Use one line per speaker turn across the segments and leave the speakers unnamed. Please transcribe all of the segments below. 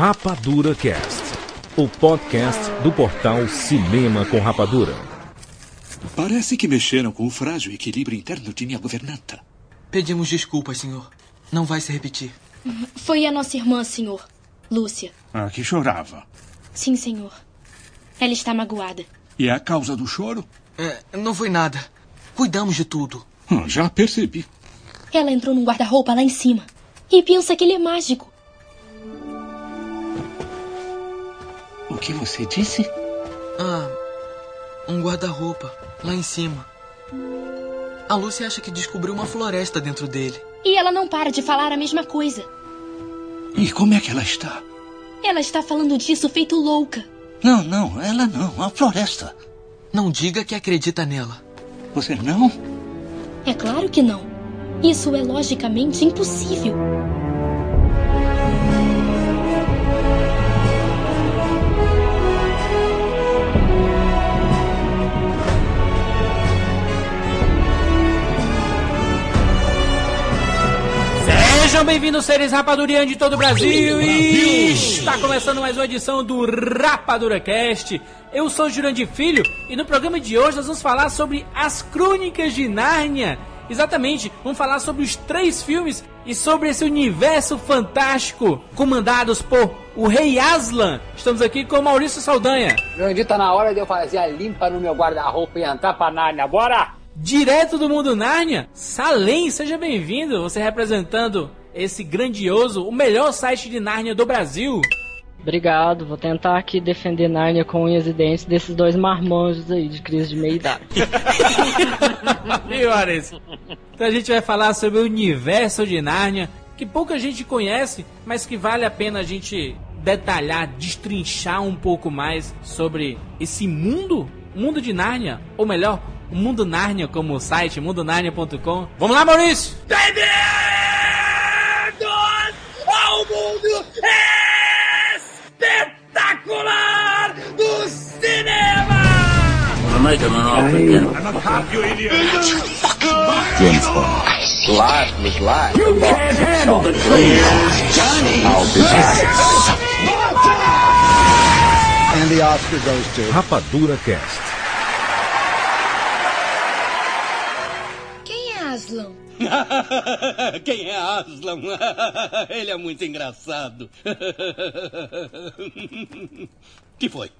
Rapadura Cast, o podcast do portal Cinema com Rapadura.
Parece que mexeram com o frágil equilíbrio interno de minha governanta.
Pedimos desculpas, senhor. Não vai se repetir.
Foi a nossa irmã, senhor. Lúcia.
Ah, que chorava.
Sim, senhor. Ela está magoada.
E é a causa do choro?
É, não foi nada. Cuidamos de tudo.
Ah, já percebi.
Ela entrou num guarda-roupa lá em cima. E pensa que ele é mágico.
Que você disse?
Ah, um guarda-roupa lá em cima. A Lucy acha que descobriu uma floresta dentro dele.
E ela não para de falar a mesma coisa.
E como é que ela está?
Ela está falando disso feito louca.
Não, não, ela não. A floresta.
Não diga que acredita nela.
Você não?
É claro que não. Isso é logicamente impossível.
Sejam bem-vindos, seres rapadurianos de todo o Brasil. E está começando mais uma edição do RapaduraCast. Eu sou Jurandir Filho e no programa de hoje nós vamos falar sobre as Crônicas de Nárnia. Exatamente, vamos falar sobre os três filmes e sobre esse universo fantástico comandados por o Rei Aslan. Estamos aqui com Maurício Saldanha.
Jurandir, tá na hora de eu fazer a limpa no meu guarda-roupa e entrar pra Nárnia. Bora!
Direto do mundo Nárnia, Salem, seja bem-vindo. Você representando esse grandioso, o melhor site de Nárnia do Brasil.
Obrigado, vou tentar aqui defender Nárnia com unhas e dentes desses dois marmanjos aí de crise de meia idade.
Senhores, então a gente vai falar sobre o universo de Nárnia, que pouca gente conhece, mas que vale a pena a gente detalhar, destrinchar um pouco mais sobre esse mundo, mundo de Nárnia, ou melhor, o Mundo Nárnia como o site, mundonarnia.com. Vamos lá, Maurício!
Bem-vindos
James Bond.
Life was life.
You can't handle the truth. Johnny. I'll be back.
And the Oscar goes to
Rapadura Cast.
Quem é Aslan?
Quem é Aslan? Ele é muito engraçado. que foi?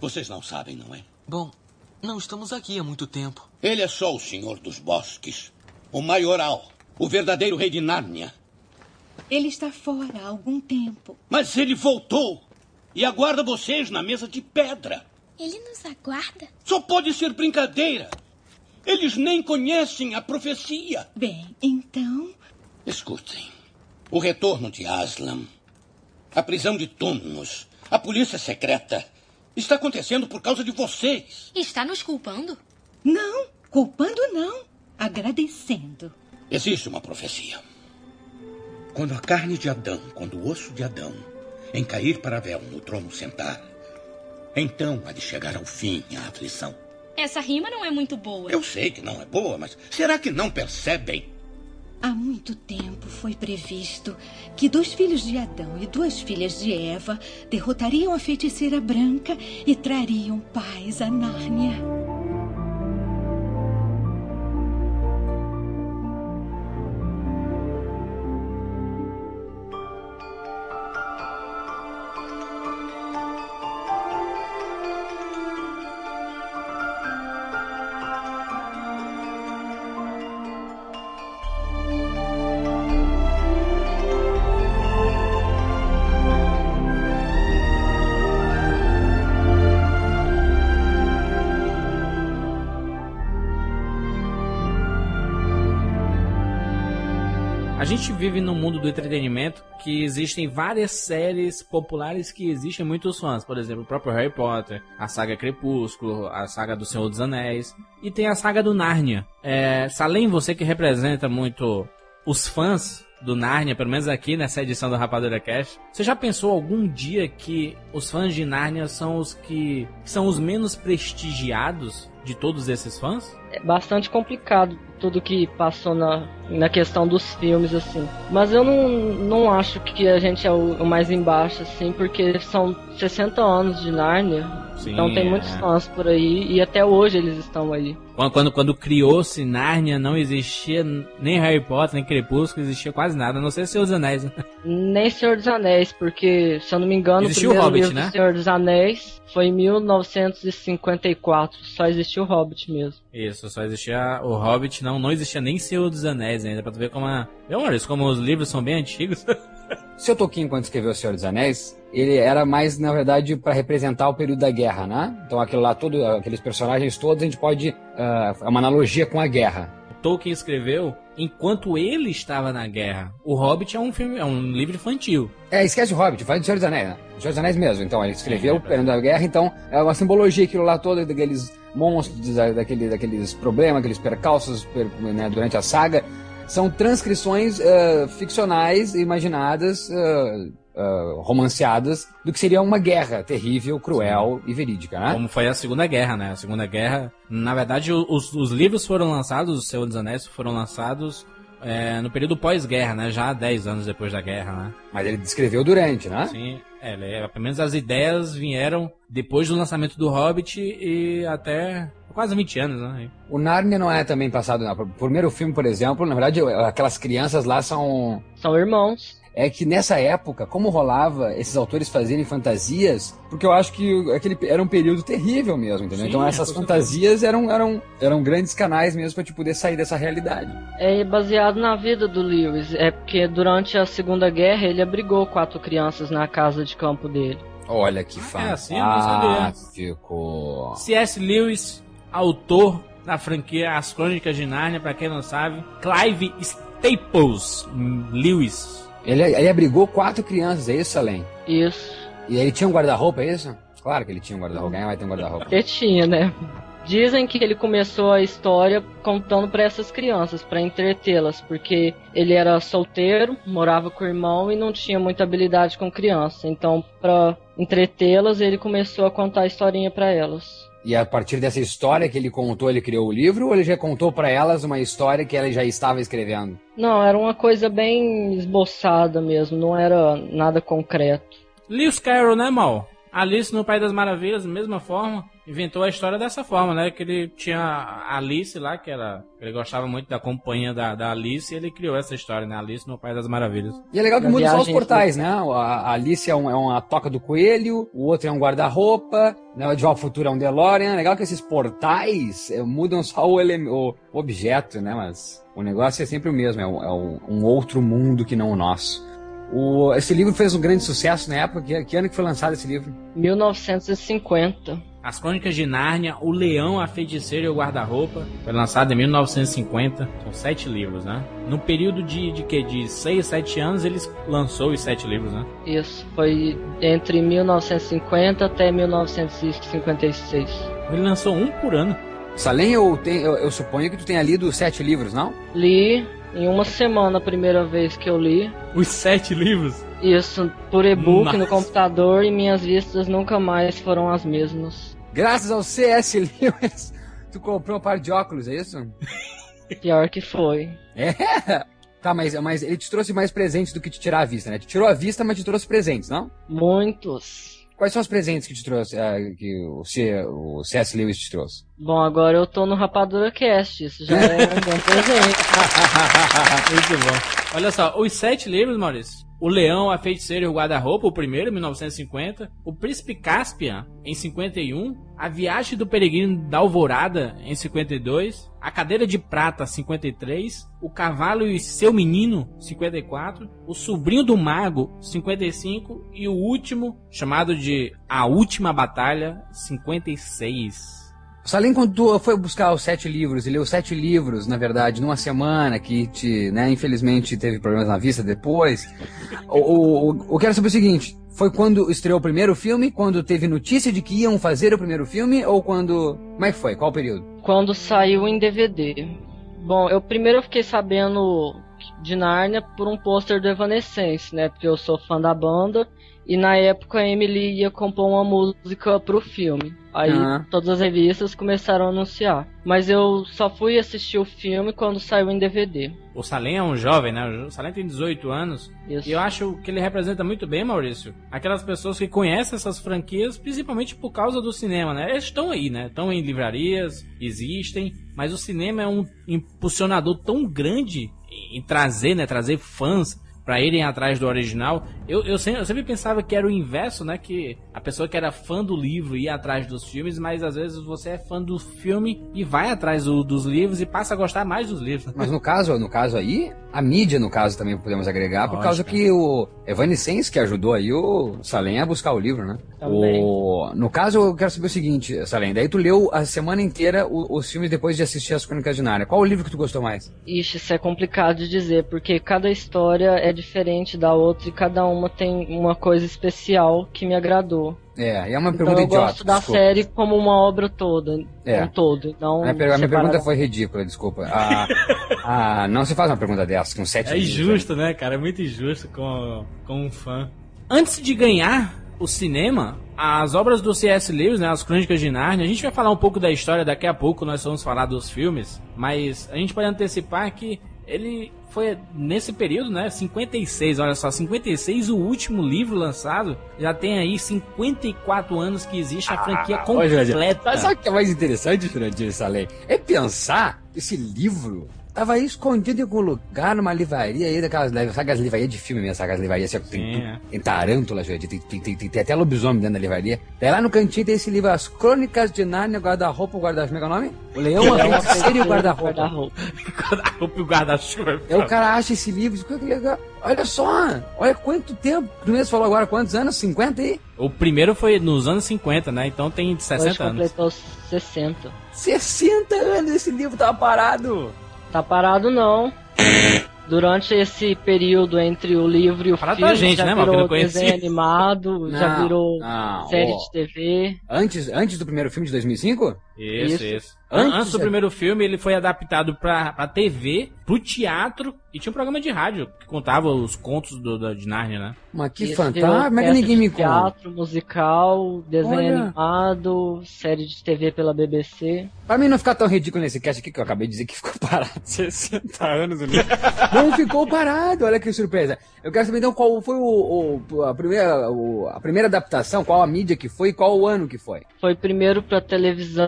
Vocês não sabem, não é?
Bom, não estamos aqui há muito tempo.
Ele é só o senhor dos bosques. O maioral. O verdadeiro rei de Nárnia.
Ele está fora há algum tempo.
Mas ele voltou. E aguarda vocês na mesa de pedra.
Ele nos aguarda?
Só pode ser brincadeira. Eles nem conhecem a profecia.
Bem, então.
Escutem. O retorno de Aslan, a prisão de Tumnus, a polícia secreta, está acontecendo por causa de vocês.
Está nos culpando?
Não, culpando não. Agradecendo.
Existe uma profecia. Quando a carne de Adão, quando o osso de Adão, em cair para Vel no trono sentar, então há de chegar ao fim a aflição.
Essa rima não é muito boa.
Eu sei que não é boa, mas será que não percebem?
Há muito tempo foi previsto que dois filhos de Adão e duas filhas de Eva derrotariam a feiticeira branca e trariam paz a Nárnia.
Gente vive num mundo do entretenimento que existem várias séries populares que existem muitos fãs. Por exemplo, o próprio Harry Potter, a saga Crepúsculo, a saga do Senhor dos Anéis e tem a saga do Nárnia. É, Salem, você que representa muito os fãs do Nárnia, pelo menos aqui nessa edição do Rapadura Cast, você já pensou algum dia que os fãs de Nárnia são os que são os menos prestigiados de todos esses fãs?
É bastante complicado, tudo que passou na, na questão dos filmes, assim. Mas eu não, não acho que a gente é o, o mais embaixo, assim, porque são 60 anos de Nárnia.
Sim,
então tem
é.
muitos fãs por aí e até hoje eles estão aí.
Quando, quando, quando criou-se Nárnia, não existia nem Harry Potter, nem Crepúsculo, existia quase nada, a não ser Senhor dos Anéis. né?
Nem Senhor dos Anéis, porque, se eu não me engano,
Existiu
o primeiro
o Hobbit,
livro
né?
do Senhor dos Anéis foi em 1954. Só existiu o Hobbit mesmo.
Isso, só existia o Hobbit, não, não existia nem Senhor dos Anéis ainda, pra tu ver como a... Meu como os livros são bem antigos.
Seu Tolkien, quando escreveu O Senhor dos Anéis, ele era mais, na verdade, para representar o período da guerra, né? Então, aquilo lá, todo, aqueles personagens todos, a gente pode. ah, é uma analogia com a guerra.
Tolkien escreveu enquanto ele estava na guerra. O Hobbit é um filme, é um livro infantil.
É, esquece o Hobbit, faz do Senhor dos Anéis, né? O Senhor dos Anéis mesmo. Então, ele escreveu o período da guerra, então é uma simbologia aquilo lá todo, daqueles monstros, da- daquele, daqueles problemas, aqueles percalços per- né, durante a saga. São transcrições ah, ficcionais, imaginadas, ah, ah, romanceadas, do que seria uma guerra terrível, cruel e verídica, né?
Como foi a Segunda Guerra, né? A Segunda Guerra, na verdade, os, os livros foram lançados, o Senhor dos Anéis foram lançados é, no período pós-guerra, né? Já 10 anos depois da guerra, né?
Mas ele descreveu durante, né?
Sim, é, ele- pelo menos as ideias vieram depois do lançamento do Hobbit e até quase 20 anos, né?
O Narnia não é também passado. Não. O primeiro filme, por exemplo, na verdade, aquelas crianças lá são.
São irmãos.
É que nessa época, como rolava esses autores fazerem fantasias, porque eu acho que aquele era um período terrível mesmo, entendeu?
Sim,
então essas fantasias eram, eram, eram grandes canais mesmo pra te poder sair dessa realidade.
É baseado na vida do Lewis. É porque durante a Segunda Guerra ele abrigou quatro crianças na casa de campo dele.
Olha que
é assim, eu não sabia.
fantástico.
C.S. Lewis, autor da franquia As Crônicas de Nárnia, pra quem não sabe, Clive Staples Lewis.
Ele, ele abrigou quatro crianças, é isso, Além?
Isso.
E ele tinha um guarda-roupa, é isso? Claro que ele tinha um guarda-roupa. Quem vai ter um guarda-roupa?
Ele tinha, né? Dizem que ele começou a história contando para essas crianças, para entretê-las, porque ele era solteiro, morava com o irmão e não tinha muita habilidade com criança. Então, para entretê-las, ele começou a contar a historinha para elas.
E a partir dessa história que ele contou, ele criou o livro, ou ele já contou pra elas uma história que ela já estava escrevendo?
Não, era uma coisa bem esboçada mesmo, não era nada concreto.
Lewis Carroll, né, Mal? Alice no País das Maravilhas, da mesma forma, inventou a história dessa forma, né? Que ele tinha a Alice lá, que era. Ele gostava muito da companhia da, da Alice, e ele criou essa história, né? Alice no País das Maravilhas.
E é legal que muda só os portais, né? A Alice é, um- é uma toca do coelho, o outro é um guarda-roupa, né? o de Volta ao Futuro é um DeLorean. É legal que esses portais eh, mudam só o, ele- o objeto, né? Mas o negócio é sempre o mesmo, é, um, é um outro mundo que não o nosso. O- esse livro fez um grande sucesso na época. Que, que ano que foi lançado esse livro?
1950.
As Crônicas de Nárnia, O Leão, a Feiticeira e o Guarda-Roupa. Foi lançado em 1950. São sete livros, né? No período de, de que? De seis, sete anos, ele lançou os sete livros, né?
Isso, foi entre 1950 até 1956.
Ele lançou um por ano.
Salem, eu, tenho- eu, eu suponho que tu tenha lido os sete livros, não?
Li em uma semana a primeira vez que eu li.
Os sete livros?
Isso, por e-book
Nossa.
no computador e minhas vistas nunca mais foram as mesmas.
Graças ao C.S. Lewis, tu comprou um par de óculos, é isso?
Pior que foi.
É? Tá, mas, mas ele te trouxe mais presentes do que te tirar a vista, né? Te tirou a vista, mas te trouxe presentes, não?
Muitos.
Quais são os presentes que te trouxe, ah, que o, C, o C.S. Lewis te trouxe?
Bom, agora eu tô no Rapadura Cast, isso já é um bom presente.
Muito bom. Olha só, os sete livros, Maurício. O Leão, a Feiticeira e o Guarda-Roupa, o primeiro, em 1950. O Príncipe Caspian, em 51. A Viagem do Peregrino da Alvorada, em 52. A Cadeira de Prata, 53. O Cavalo e Seu Menino, 54. O Sobrinho do Mago, 55. E o último, chamado de A Última Batalha, 56.
Salim, quando tu foi buscar os sete livros e leu sete livros, na verdade, numa semana que te, né, infelizmente teve problemas na vista depois, o, o, eu quero saber o seguinte, foi quando estreou o primeiro filme, quando teve notícia de que iam fazer o primeiro filme, ou quando... Como é que foi? Qual o período?
Quando saiu em DVD. Bom, eu primeiro fiquei sabendo de Nárnia por um pôster do Evanescence, né? Porque eu sou fã da banda e na época a Emily ia compor uma música pro filme. Aí
Ah.
todas as revistas começaram a anunciar. Mas eu só fui assistir o filme quando saiu em DVD.
O Salem é um jovem, né? O Salem tem 18 anos.
Isso.
E eu acho que ele representa muito bem, Maurício, aquelas pessoas que conhecem essas franquias, principalmente por causa do cinema, né? Eles estão aí, né? Estão em livrarias, existem, mas o cinema é um impulsionador tão grande em trazer, né? Trazer fãs pra irem atrás do original. Eu, eu, sempre, eu sempre pensava que era o inverso, né? Que a pessoa que era fã do livro ia atrás dos filmes, mas às vezes você é fã do filme e vai atrás do- dos livros e passa a gostar mais dos livros.
Mas no caso, no caso aí, a mídia, no caso, também podemos agregar, por
Lógico.
causa que o Evanescence que ajudou aí o Salem a buscar o livro, né?
Também.
O... No caso, eu quero saber o seguinte, Salem, daí tu leu a semana inteira os filmes depois de assistir as Crônicas de Nárnia. Qual o livro que tu gostou mais?
Ixi, isso é complicado de dizer, porque cada história é diferente da outra e cada uma tem uma coisa especial que me agradou.
É, e é uma
Então
pergunta
eu
idiota.
gosto da
desculpa.
série como uma obra toda,
É.
um todo. Não
A minha, per- a minha pergunta foi ridícula, desculpa. Ah, ah, não se faz uma pergunta dessa com sete
É
livros,
injusto, né, cara? É muito injusto com, com um fã. Antes de ganhar o cinema, as obras do C.S. Lewis, né, as Crônicas de Narnia, a gente vai falar um pouco da história daqui a pouco, nós vamos falar dos filmes, mas a gente pode antecipar que ele foi nesse período, né, 56, olha só, 56, o último livro lançado, já tem aí 54 anos que existe a franquia
Ah, Ô,
completa.
Mas sabe o que é mais interessante, Jurandir Salem? É pensar esse livro tava aí escondido em algum lugar, numa livraria aí, daquelas sabe as livrarias de filme mesmo, sabe as livrarias assim, tem,
é.
tem tarântula, tem, tem, tem, tem, tem até lobisomem dentro da livraria. Daí lá no cantinho tem esse livro, As Crônicas de Nárnia, Guarda-Roupa, Guarda... Como é é o nome? O Leão, a Feiticeira e o Guarda-Roupa.
Guarda-roupa.
Guarda-roupa e o guarda-chuva.
Aí o cara acha esse livro, diz, que legal. Olha só, olha quanto tempo. Tu mesmo falou agora quantos anos? 50 aí?
O primeiro foi nos anos 50, né? Então tem 60
Hoje
anos.
completou 60.
60 anos esse livro tava parado.
Tá parado não. Durante esse período entre o livro e o
Parado
filme,
gente,
já
né,
virou desenho animado, já
Não,
virou
não,
série
ó.
de TV.
Antes, antes do primeiro filme de 2005?
Isso,
Isso.
isso.
Antes
Antes, do primeiro filme, ele foi adaptado pra, pra TV, pro teatro e tinha um programa de rádio que contava os contos do, da- de Narnia, né?
Mas que fantástico. Como é que ninguém me conta?
Teatro, musical, desenho
Olha.
animado, série de TV pela BBC.
Pra mim não ficar tão ridículo nesse cast aqui, que eu acabei de dizer que ficou parado 60 anos livro. não ficou parado, olha que surpresa. Eu quero saber então qual foi o, o- a, primeira, o- a primeira adaptação, qual a mídia que foi e qual o ano que foi.
Foi primeiro pra televisão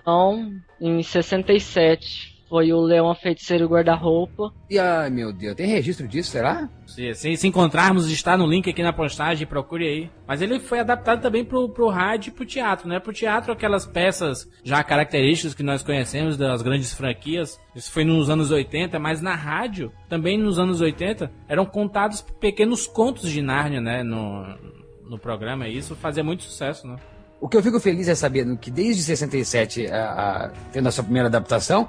em 67. Foi o Leão a Feiticeiro Guarda-Roupa.
E ai meu Deus, tem registro disso, será?
Se, se, se encontrarmos, está no link aqui na postagem, procure aí. Mas ele foi adaptado também pro, pro rádio e pro teatro, né? Pro teatro, aquelas peças já características que nós conhecemos das grandes franquias. Isso foi nos anos 80, mas na rádio, também nos anos 80, eram contados pequenos contos de Nárnia, né? No, no programa, e isso fazia muito sucesso, né?
O que eu fico feliz é saber que desde 67, a, a, tendo a sua primeira adaptação,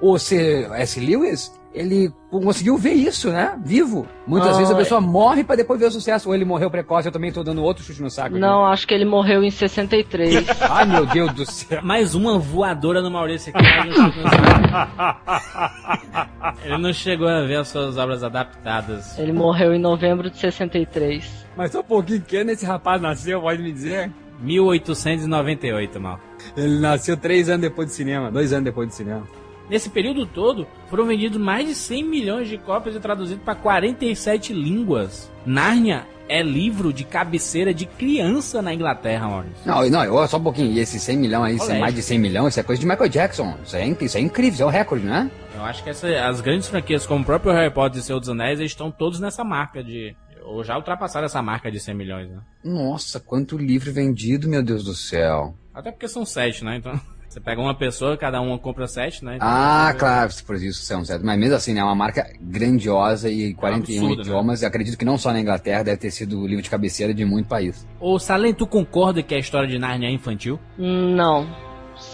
o C.S. Lewis, ele conseguiu ver isso, né? Vivo. Muitas
Ah,
vezes a
é.
pessoa morre pra depois ver o sucesso. Ou ele morreu precoce, eu também tô dando outro chute no saco. aqui.
Não, acho que ele morreu em 63.
Ai, meu Deus do céu.
Mais uma voadora no Maurício aqui. Ele não chegou a ver as suas obras adaptadas.
ele morreu em novembro de 63.
Mas só um pouquinho que ano esse rapaz nasceu, pode me dizer?
1898, mal.
Ele nasceu três anos depois do cinema, dois anos depois do cinema.
Nesse período todo, foram vendidos mais de 100 milhões de cópias e traduzidos para 47 línguas. Nárnia é livro de cabeceira de criança na Inglaterra, Maurício.
Não, não, eu- só um pouquinho. E esse 100 milhões aí, isso é mais de 100 milhões, isso é coisa de Michael Jackson. Isso é, isso é incrível, isso é um recorde, né?
Eu acho que essa- as grandes franquias, como o próprio Harry Potter e Senhor dos Anéis, eles estão todos nessa marca de... Ou já ultrapassaram essa marca de 100 milhões, né?
Nossa, quanto livro vendido, meu Deus do céu.
Até porque são sete, né? Então, você pega uma pessoa, cada uma compra sete, né? Então,
Ah, claro, por isso são certo. Mas mesmo assim, né, é uma marca grandiosa e 41
absurdo, né?
idiomas. Acredito que não só na Inglaterra, deve ter sido o livro de cabeceira de muito país.
Ô, Salem, tu concorda que a história de Nárnia é infantil?
Não.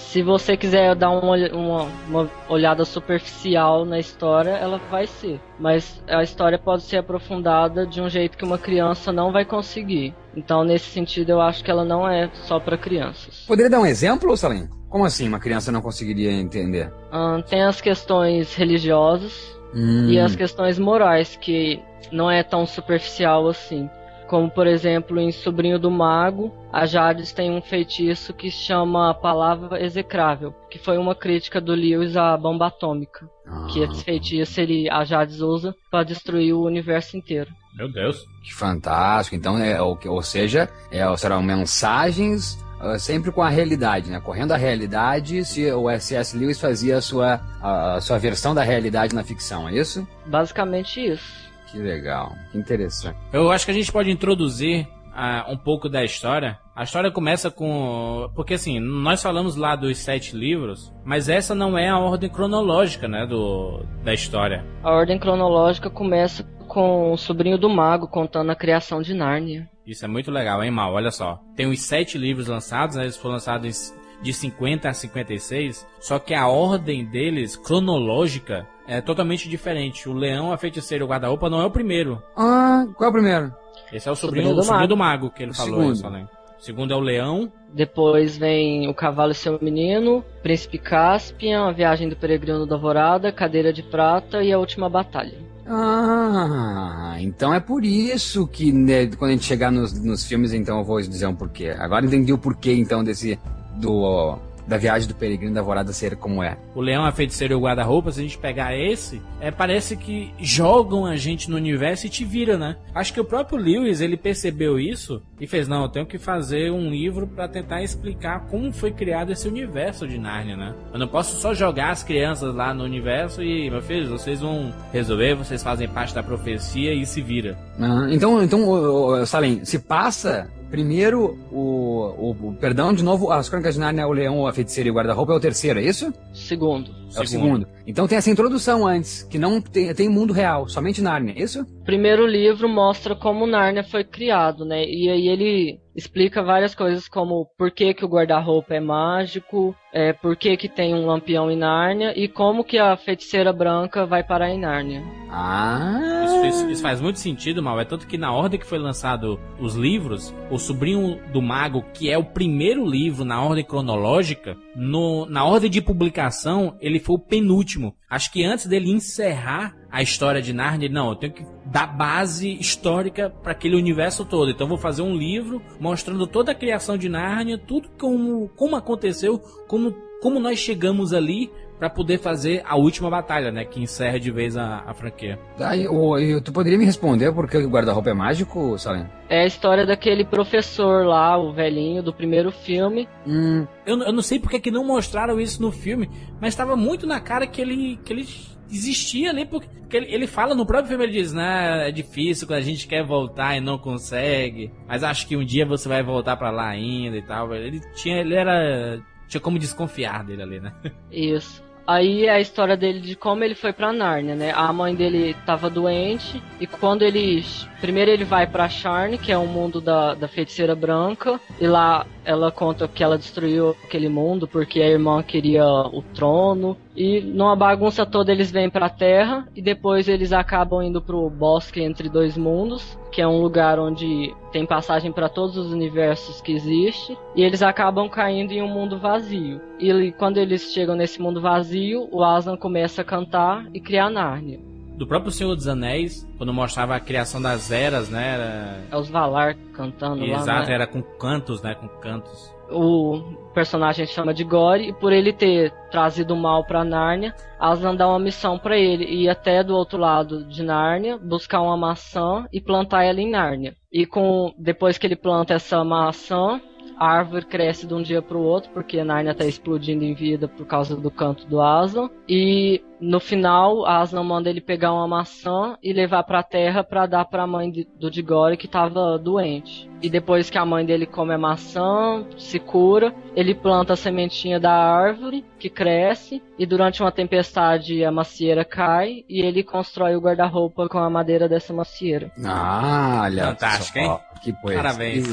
Se você quiser dar uma, uma- uma olhada superficial na história, ela vai ser. Mas a história pode ser aprofundada de um jeito que uma criança não vai conseguir. Então, nesse sentido, eu acho que ela não é só para crianças.
Poderia dar um exemplo, Salim? Como assim uma criança não conseguiria entender?
Ahn, tem as questões religiosas,
Hum.
E as questões morais, que não é tão superficial assim. Como, por exemplo, em Sobrinho do Mago, a Jades tem um feitiço que chama a palavra execrável, que foi uma crítica do Lewis à bomba atômica.
Ah.
Que esse feitiço ele, a Jades usa para destruir o universo inteiro.
Meu Deus.
Que fantástico. Então, é, ou, ou seja, é, serão mensagens uh, sempre com a realidade, né? Correndo a realidade, se o S.S. Lewis fazia a sua, a, a sua versão da realidade na ficção, é isso?
Basicamente isso.
Que legal, que interessante.
Eu acho que a gente pode introduzir uh, um pouco da história. A história começa com. Porque assim, nós falamos lá dos sete livros, mas essa não é a ordem cronológica, né? Do, da história.
A ordem cronológica começa com o sobrinho do mago contando a criação de Nárnia.
Isso é muito legal, hein, Mal? Olha só. Tem os sete livros lançados, né? Eles foram lançados de 50 a 56. Só que a ordem deles, cronológica, é totalmente diferente. O Leão, a Feiticeira e o Guarda-Roupa não é o primeiro.
Ah, qual é o primeiro?
Esse é o sobrinho,
Sobrinho do
o sobrinho
Mago.
do Mago que ele
O
falou.
segundo.
Isso, né? O segundo é o Leão.
Depois vem O Cavalo e Seu Menino, Príncipe Caspian, A Viagem do Peregrino da Alvorada, Cadeira de Prata e A Última Batalha.
Ah, então é por isso que né, quando a gente chegar nos, nos filmes, então eu vou dizer um porquê. Agora entendi o porquê, então, desse. Do. da viagem do peregrino da Alvorada ser como é.
O Leão, a Feiticeira e o Guarda-Roupa, se a gente pegar esse, é, parece que jogam a gente no universo e te vira, né? Acho que o próprio Lewis, ele percebeu isso e fez, não, eu tenho que fazer um livro pra tentar explicar como foi criado esse universo de Nárnia, né? Eu não posso só jogar as crianças lá no universo e, meu filho, vocês vão resolver, vocês fazem parte da profecia e se vira.
Ah, então, então Salem, se passa primeiro o, o, o- Perdão, de novo, as Crônicas de Nárnia, o Leão, a Feiticeira e o Guarda-Roupa é o terceiro, é isso?
Segundo.
É o segundo. Então tem essa introdução antes, que não tem, tem mundo real, somente Nárnia, é isso?
Primeiro livro mostra como Nárnia foi criado, né? E aí ele explica várias coisas como por que, que o guarda-roupa é mágico, é, por que, que tem um lampião em Nárnia e como que a feiticeira branca vai parar em Nárnia.
Ah!
Isso, fez- isso faz muito sentido, Mal. É tanto que na ordem que foi lançado os livros, o Sobrinho do Mago, que é o primeiro livro na ordem cronológica, no, na ordem de publicação, ele foi o penúltimo. Acho que antes dele encerrar a história de Narnia, ele, não, eu tenho que dar base histórica para aquele universo todo. Então eu vou fazer um livro mostrando toda a criação de Narnia, tudo como, como aconteceu, como, como nós chegamos ali para poder fazer a última batalha, né, que encerra de vez a, a franquia.
Aí, ô, eu- tu poderia me responder por que o guarda-roupa é mágico, Salem?
É a história daquele professor lá, o velhinho do primeiro filme.
Hum,
Eu, eu não sei porque que não mostraram isso no filme, mas estava muito na cara que ele, que ele existia ali, porque, ele, ele fala no próprio filme, ele diz, né, é difícil quando a gente quer voltar e não consegue, mas acho que um dia você vai voltar pra lá ainda e tal. Ele tinha, ele era, tinha como desconfiar dele ali, né?
Isso. Aí é a história dele de como ele foi pra Nárnia, né? A mãe dele tava doente e quando ele primeiro ele vai pra Sharn, que é o mundo da, da feiticeira branca, e lá ela conta que ela destruiu aquele mundo porque a irmã queria o trono e numa bagunça toda eles vêm pra Terra e depois eles acabam indo pro bosque entre dois mundos, que é um lugar onde tem passagem para todos os universos que existe, e eles acabam caindo em um mundo vazio. E quando eles chegam nesse mundo vazio, o Aslan começa a cantar e criar Nárnia.
Do próprio Senhor dos Anéis, quando mostrava a criação das eras, né, era...
É os Valar cantando lá.
Exato,
né?
era com cantos, né, com cantos.
O personagem chama de Gore e por ele ter trazido o mal pra Nárnia, Aslan dá uma missão pra ele ir até do outro lado de Nárnia, buscar uma maçã e plantar ela em Nárnia. E com depois que ele planta essa maçã, a árvore cresce de um dia pro outro, porque Nárnia tá explodindo em vida por causa do canto do Aslan. E no final, Aslan manda ele pegar uma maçã e levar pra terra pra dar pra mãe de- do Digore que tava doente. E depois que a mãe dele come a maçã, se cura, ele planta a sementinha da árvore, que cresce, e durante uma tempestade a macieira cai, e ele constrói o guarda-roupa com a madeira dessa macieira.
Ah, olha
Fantástico,
só,
hein?
Que poesia.
Parabéns.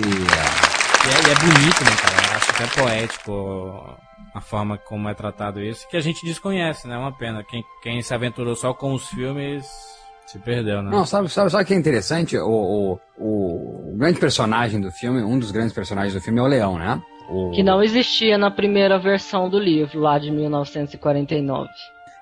E é, e é bonito, né, cara? Eu acho até poético a forma como é tratado isso, que a gente desconhece, né? É uma pena. Quem, quem se aventurou só com os filmes se perdeu, né?
Não, sabe, sabe, sabe o que é interessante? O, o, o, o grande personagem do filme, um dos grandes personagens do filme é o leão, né? O-
Que não existia na primeira versão do livro, lá de 1949.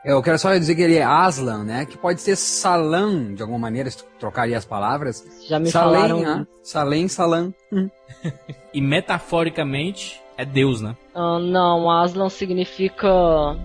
Eu quero só dizer que ele é Aslan, né? Que pode ser Salam, de alguma maneira, se trocaria as palavras.
Já me
Salem,
falaram.
né? Salem, Salam. Hum.
E metaforicamente é Deus, né?
Ah, não, Aslan significa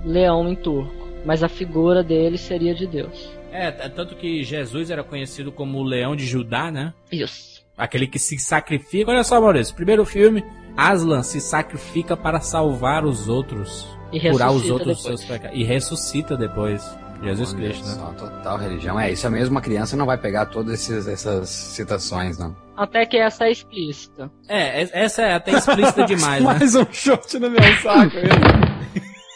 leão em turco, mas a figura dele seria de Deus.
É, é tanto que Jesus era conhecido como o leão de Judá, né?
Isso.
Aquele que se sacrifica. Olha só, Maurício, primeiro filme, Aslan se sacrifica para salvar os outros.
E
curar os
ressuscita
outros
depois.
seus pecados. E ressuscita depois. Jesus Cristo, né?
Total religião. É, isso mesmo, uma criança não vai pegar todas esses- essas citações, não.
Até que essa é explícita.
É, es- essa é até explícita demais, né?
Mais um shot no meu saco.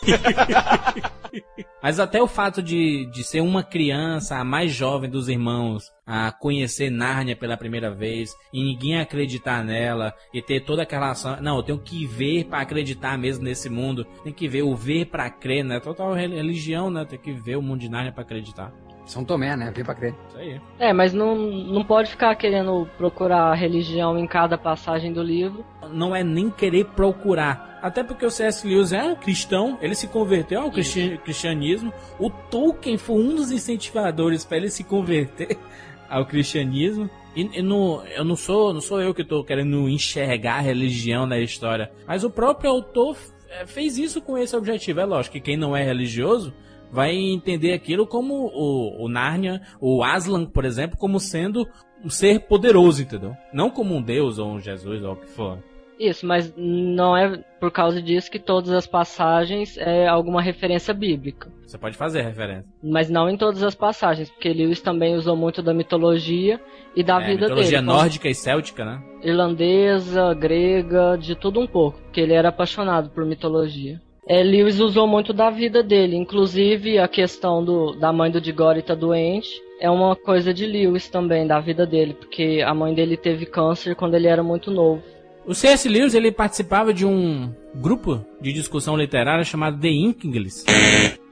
Mas até o fato de, de ser uma criança, a mais jovem dos irmãos, a conhecer Nárnia pela primeira vez e ninguém acreditar nela e ter toda aquela ação. Não, eu tenho que ver para acreditar mesmo nesse mundo. Tem que ver o ver para crer, né? Total re- religião, né? Tem que ver o mundo de Nárnia para acreditar.
São Tomé, né? Vem pra crer.
Isso aí.
É, mas não, não pode ficar querendo procurar religião em cada passagem do livro.
Não é nem querer procurar. Até porque o C.S. Lewis é um cristão, ele se converteu ao cristi- cristianismo. O Tolkien foi um dos incentivadores para ele se converter ao cristianismo. E, e no- eu não sou, não sou eu que estou querendo enxergar a religião na história, mas o próprio autor eh, fez isso com esse objetivo. É lógico que quem não é religioso vai entender aquilo como o, o Narnia, o Aslan, por exemplo, como sendo um ser poderoso, entendeu? Não como um deus ou um Jesus ou o que for.
Isso, mas não é por causa disso que todas as passagens é alguma referência bíblica.
Você pode fazer referência.
Mas não em todas as passagens, porque Lewis também usou muito da mitologia e da
É,
vida
mitologia
dele.
nórdica e céltica, né?
Irlandesa, grega, de tudo um pouco, porque ele era apaixonado por mitologia. É, Lewis usou muito da vida dele, inclusive a questão do, da mãe do Diggory estar doente é uma coisa de Lewis também, da vida dele, porque a mãe dele teve câncer quando ele era muito novo.
O C.S. Lewis ele participava de um grupo de discussão literária chamado The Inklings.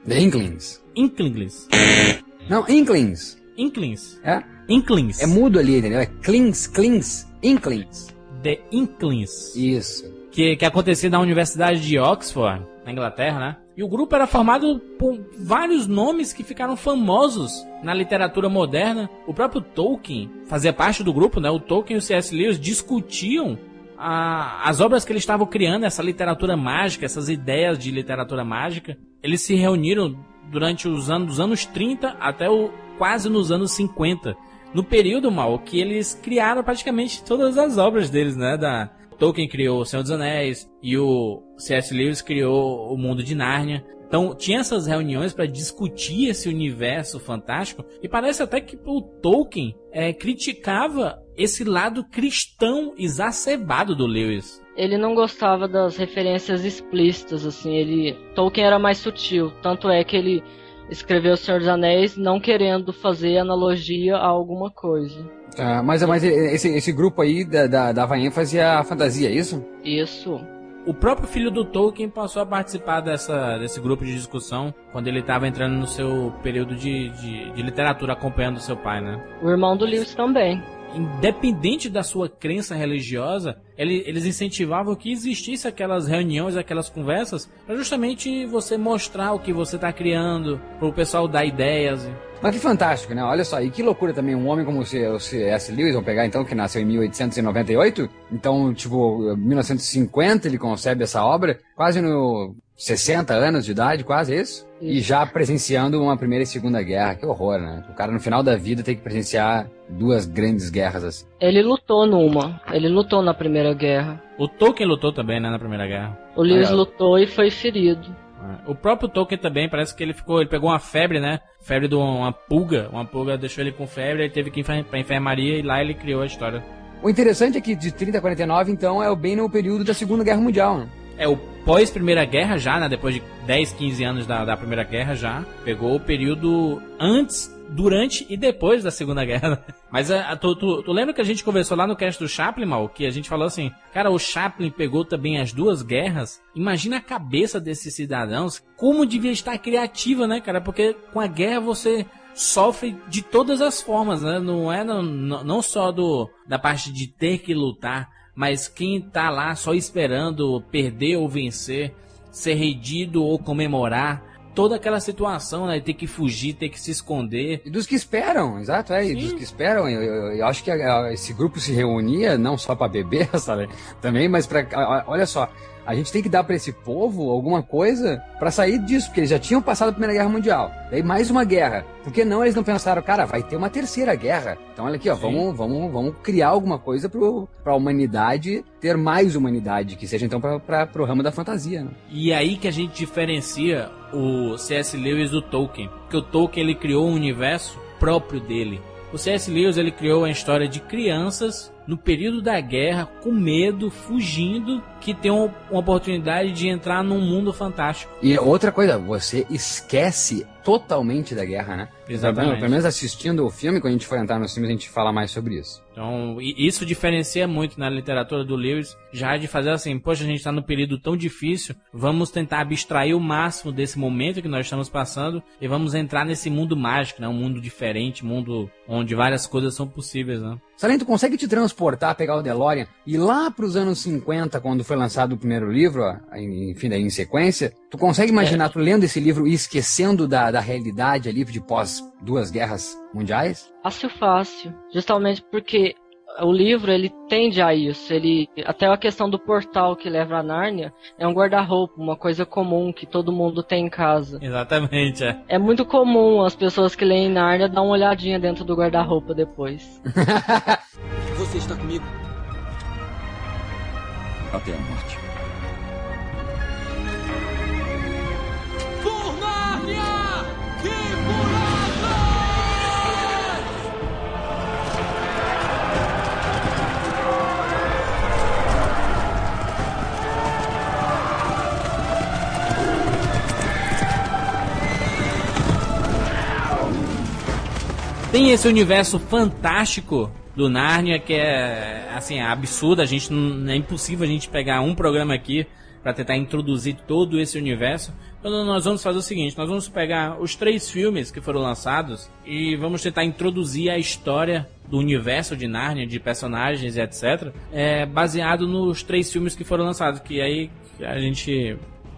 The Inklings.
Inklings.
Não, Inklings.
Inklings.
É?
Inklings.
É mudo ali, entendeu? É Klings, Klings, Inklings.
The Inklings.
Isso.
Que, que acontecia na Universidade de Oxford, na Inglaterra, né? E o grupo era formado por vários nomes que ficaram famosos na literatura moderna. O próprio Tolkien fazia parte do grupo, né? O Tolkien e o C.S. Lewis discutiam a- as obras que eles estavam criando, essa literatura mágica, essas ideias de literatura mágica. Eles se reuniram durante os anos, dos anos 30 até o, quase nos anos 50. No período, mal, que eles criaram praticamente todas as obras deles, né? Da, Tolkien criou O Senhor dos Anéis e o C.S. Lewis criou o mundo de Nárnia. Então tinha essas reuniões para discutir esse universo fantástico e parece até que o Tolkien é, criticava esse lado cristão exacerbado do Lewis.
Ele não gostava das referências explícitas, assim, ele Tolkien era mais sutil, tanto é que ele escreveu O Senhor dos Anéis não querendo fazer analogia a alguma coisa.
Tá, mas mas esse, esse grupo aí da, da, dava ênfase à fantasia, é isso?
Isso.
O próprio filho do Tolkien passou a participar dessa, desse grupo de discussão quando ele estava entrando no seu período de, de, de literatura acompanhando seu pai, né?
O irmão do Lewis também.
Independente da sua crença religiosa, ele- eles incentivavam que existisse aquelas reuniões, aquelas conversas, para justamente você mostrar o que você está criando, para o pessoal dar ideias.
Mas que fantástico, né? Olha só, e que loucura também, um homem como o C.S. Lewis, vamos pegar então, que nasceu em 1898, então, tipo, 1950 ele concebe essa obra, quase no 60 anos de idade, quase isso, e já presenciando uma primeira e segunda guerra, que horror, né? O cara no final da vida tem que presenciar duas grandes guerras assim.
Ele lutou numa, ele lutou na Primeira Guerra.
O Tolkien lutou também, né, na Primeira Guerra.
O Lewis
É.
lutou e foi ferido.
O próprio Tolkien também, parece que ele ficou, ele pegou uma febre, né? Febre de uma pulga, uma pulga deixou ele com febre, ele teve que ir pra enfermaria e lá ele criou a história.
O interessante é que de 30 a 49, então, é o bem no período da Segunda Guerra Mundial, né?
É, o pós-Primeira Guerra já, né? Depois de 10, 15 anos da, da Primeira Guerra já, pegou o período antes, durante e depois da Segunda Guerra. Mas a, a- tu, tu, tu lembra que a gente conversou lá no cast do Chaplin, Mal? Que a gente falou assim, cara, o Chaplin pegou também as duas guerras. Imagina a cabeça desses cidadãos, como devia estar criativa, né, cara? Porque com a guerra você sofre de todas as formas, né? Não é não não só do da parte de ter que lutar, mas quem tá lá só esperando perder ou vencer, ser redido ou comemorar, toda aquela situação, né? Ter que fugir, ter que se esconder.
E dos que esperam, exato, é. E dos que esperam. Eu, eu, eu acho que a, a, esse grupo se reunia não só para beber, sabe? Também, mas para. Olha só, a gente tem que dar para esse povo alguma coisa para sair disso, porque eles já tinham passado a Primeira Guerra Mundial. Daí mais uma guerra. Por que não eles não pensaram, cara, vai ter uma terceira guerra? Então olha aqui, ó, vamos, vamos, vamos criar alguma coisa para a humanidade ter mais humanidade, que seja então para o ramo da fantasia. Né?
E aí que a gente diferencia o C.S. Lewis do Tolkien, porque o Tolkien ele criou um universo próprio dele. O C.S. Lewis ele criou a história de crianças no período da guerra, com medo, fugindo, que tem uma oportunidade de entrar num mundo fantástico.
E outra coisa, você esquece totalmente da guerra, né?
Exatamente.
Pelo menos assistindo o filme, quando a gente for entrar nos filmes, a gente fala mais sobre isso.
Então, isso diferencia muito na literatura do Lewis, já de fazer assim, poxa, a gente está num período tão difícil, vamos tentar abstrair o máximo desse momento que nós estamos passando e vamos entrar nesse mundo mágico, né? Um mundo diferente, mundo onde várias coisas são possíveis, né?
Salento, consegue te transportar, pegar o DeLorean e lá para os anos 50, quando foi lançado o primeiro livro, enfim, daí em sequência, tu consegue imaginar é. tu lendo esse livro e esquecendo da, da realidade ali de pós duas guerras mundiais?
Fácil, fácil. Justamente porque o livro ele tende a isso. Ele até a questão do portal que leva a Nárnia é um guarda-roupa, uma coisa comum que todo mundo tem em casa.
Exatamente. É,
é muito comum as pessoas que leem Nárnia dar uma olhadinha dentro do guarda-roupa depois.
Você está comigo?
Até a morte.
Tem esse universo fantástico do Narnia que é assim absurdo. A gente não é impossível a gente pegar um programa aqui para tentar introduzir todo esse universo. Então nós vamos fazer o seguinte: nós vamos pegar os três filmes que foram lançados e vamos tentar introduzir a história do universo de Narnia, de personagens e etc. É, baseado nos três filmes que foram lançados. Que aí a gente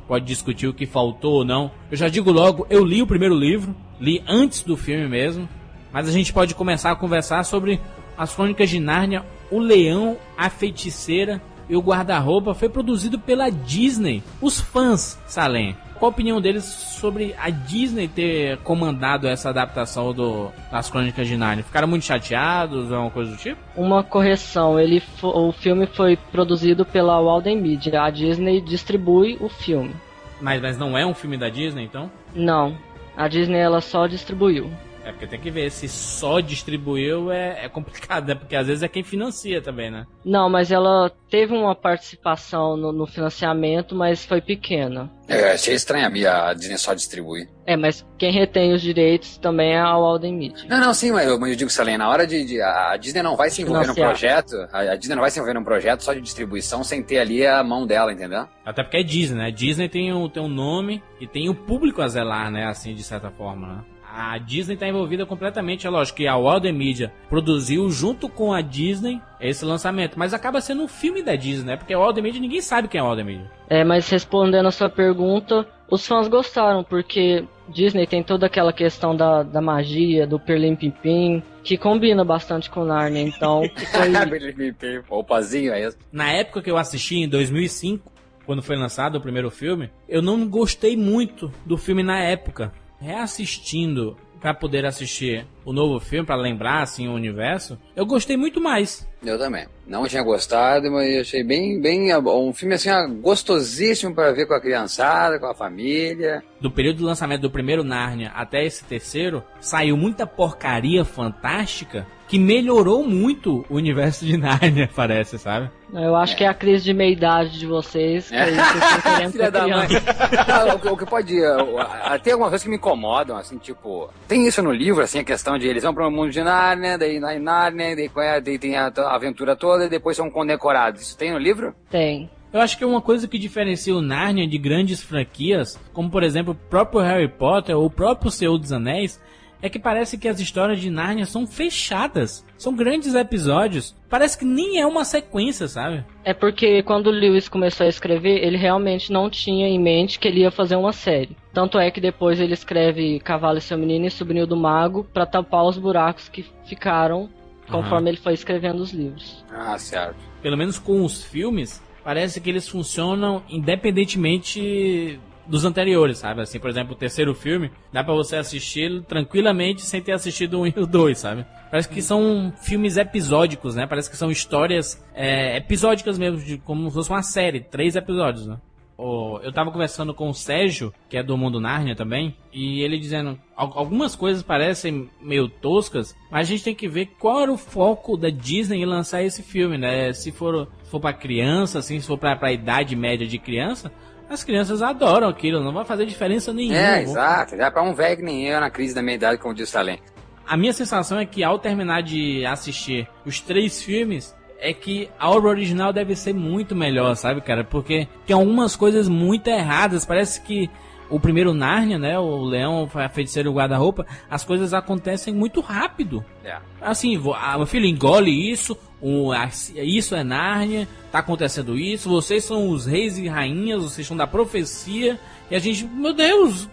pode discutir o que faltou ou não. Eu já digo logo, eu li o primeiro livro, li antes do filme mesmo. Mas a gente pode começar a conversar sobre as Crônicas de Nárnia, O Leão, a Feiticeira e o Guarda-Roupa. Foi produzido pela Disney. Os fãs, Salem, qual a opinião deles sobre a Disney ter comandado essa adaptação do, das Crônicas de Nárnia? Ficaram muito chateados ou alguma coisa do tipo?
Uma correção, ele o filme foi produzido pela Walden Media. A Disney distribui o filme.
Mas, mas não é um filme da Disney, então?
Não, a Disney ela só distribuiu.
É porque tem que ver, se só distribuiu é, é complicado, né? Porque às vezes é quem financia também, né?
Não, mas ela teve uma participação no, no financiamento, mas foi pequena.
É, achei estranho a Disney só distribuir.
É, mas quem retém os direitos também é a Walden Media.
Não, não, sim, mas eu, eu digo, Salem, na hora de, de, A Disney não vai se envolver num projeto. A, a, Disney não vai se envolver num projeto só de distribuição sem ter ali a mão dela, entendeu?
Até porque é Disney, né? Disney tem um, tem um nome e tem o público a zelar, né? Assim, de certa forma, né? A Disney está envolvida completamente. É lógico que a Walden Media produziu junto com a Disney esse lançamento, mas acaba sendo um filme da Disney, né? Porque a Walden Media ninguém sabe quem é a Walden Media.
É, mas respondendo a sua pergunta, os fãs gostaram porque Disney tem toda aquela questão da, da magia, do Perlim Pimpim, que combina bastante com Narnia, então.
Foi... Opazinho é isso.
Na época que eu assisti, em 2005, quando foi lançado o primeiro filme, eu não gostei muito do filme na época reassistindo para poder assistir o novo filme, para lembrar assim o universo, eu gostei muito mais.
Eu também. Não tinha gostado, mas achei bem, bem um filme assim gostosíssimo para ver com a criançada, com a família.
Do período do lançamento do primeiro Narnia até esse terceiro, saiu muita porcaria fantástica que melhorou muito o universo de Narnia, parece, sabe?
Eu acho é. que é a crise de meia-idade de vocês, que é isso que Filha da mãe.
O, que pode... Tem algumas coisas que me incomodam, assim, tipo... Tem isso no livro, assim, a questão de eles vão para o mundo de Narnia, daí na Narnia, daí, daí tem a, a aventura toda e depois são condecorados. Isso tem no livro?
Tem.
Eu acho que é uma coisa que diferencia o Narnia de grandes franquias, como por exemplo o próprio Harry Potter ou o próprio Senhor dos Anéis, é que parece que as histórias de Narnia são fechadas. São grandes episódios. Parece que nem é uma sequência, sabe?
É porque quando o Lewis começou a escrever, ele realmente não tinha em mente que ele ia fazer uma série. Tanto é que depois ele escreve Cavalo e seu menino e Sobrinho do Mago para tapar os buracos que ficaram conforme ele foi escrevendo os livros.
Ah, certo.
Pelo menos com os filmes, parece que eles funcionam independentemente dos anteriores, sabe? Assim, por exemplo, o terceiro filme, dá pra você assistir tranquilamente sem ter assistido um e o dois, sabe? Parece que são filmes episódicos, né? Parece que são histórias é, episódicas mesmo, de, como se fosse uma série, três episódios, né? eu tava conversando com o Sérgio, que é do Mundo Narnia também, e ele dizendo algumas coisas parecem meio toscas, mas a gente tem que ver qual era o foco da Disney em lançar esse filme, né? Se for, for para criança, assim, se for para a idade média de criança, as crianças adoram aquilo, não vai fazer diferença nenhuma.
É, exato. Já para um velho que nem eu na crise da meia idade, como diz o Salem.
A minha sensação é que ao terminar de assistir os três filmes, é que a obra original deve ser muito melhor, sabe, cara? Porque tem algumas coisas muito erradas. Parece que o primeiro Narnia, né? O leão, a feiticeira e o guarda-roupa, as coisas acontecem muito rápido. É. Assim, a, meu filho engole isso, o, a, isso é Narnia, tá acontecendo isso, vocês são os reis e rainhas, vocês são da profecia, e a gente, meu Deus.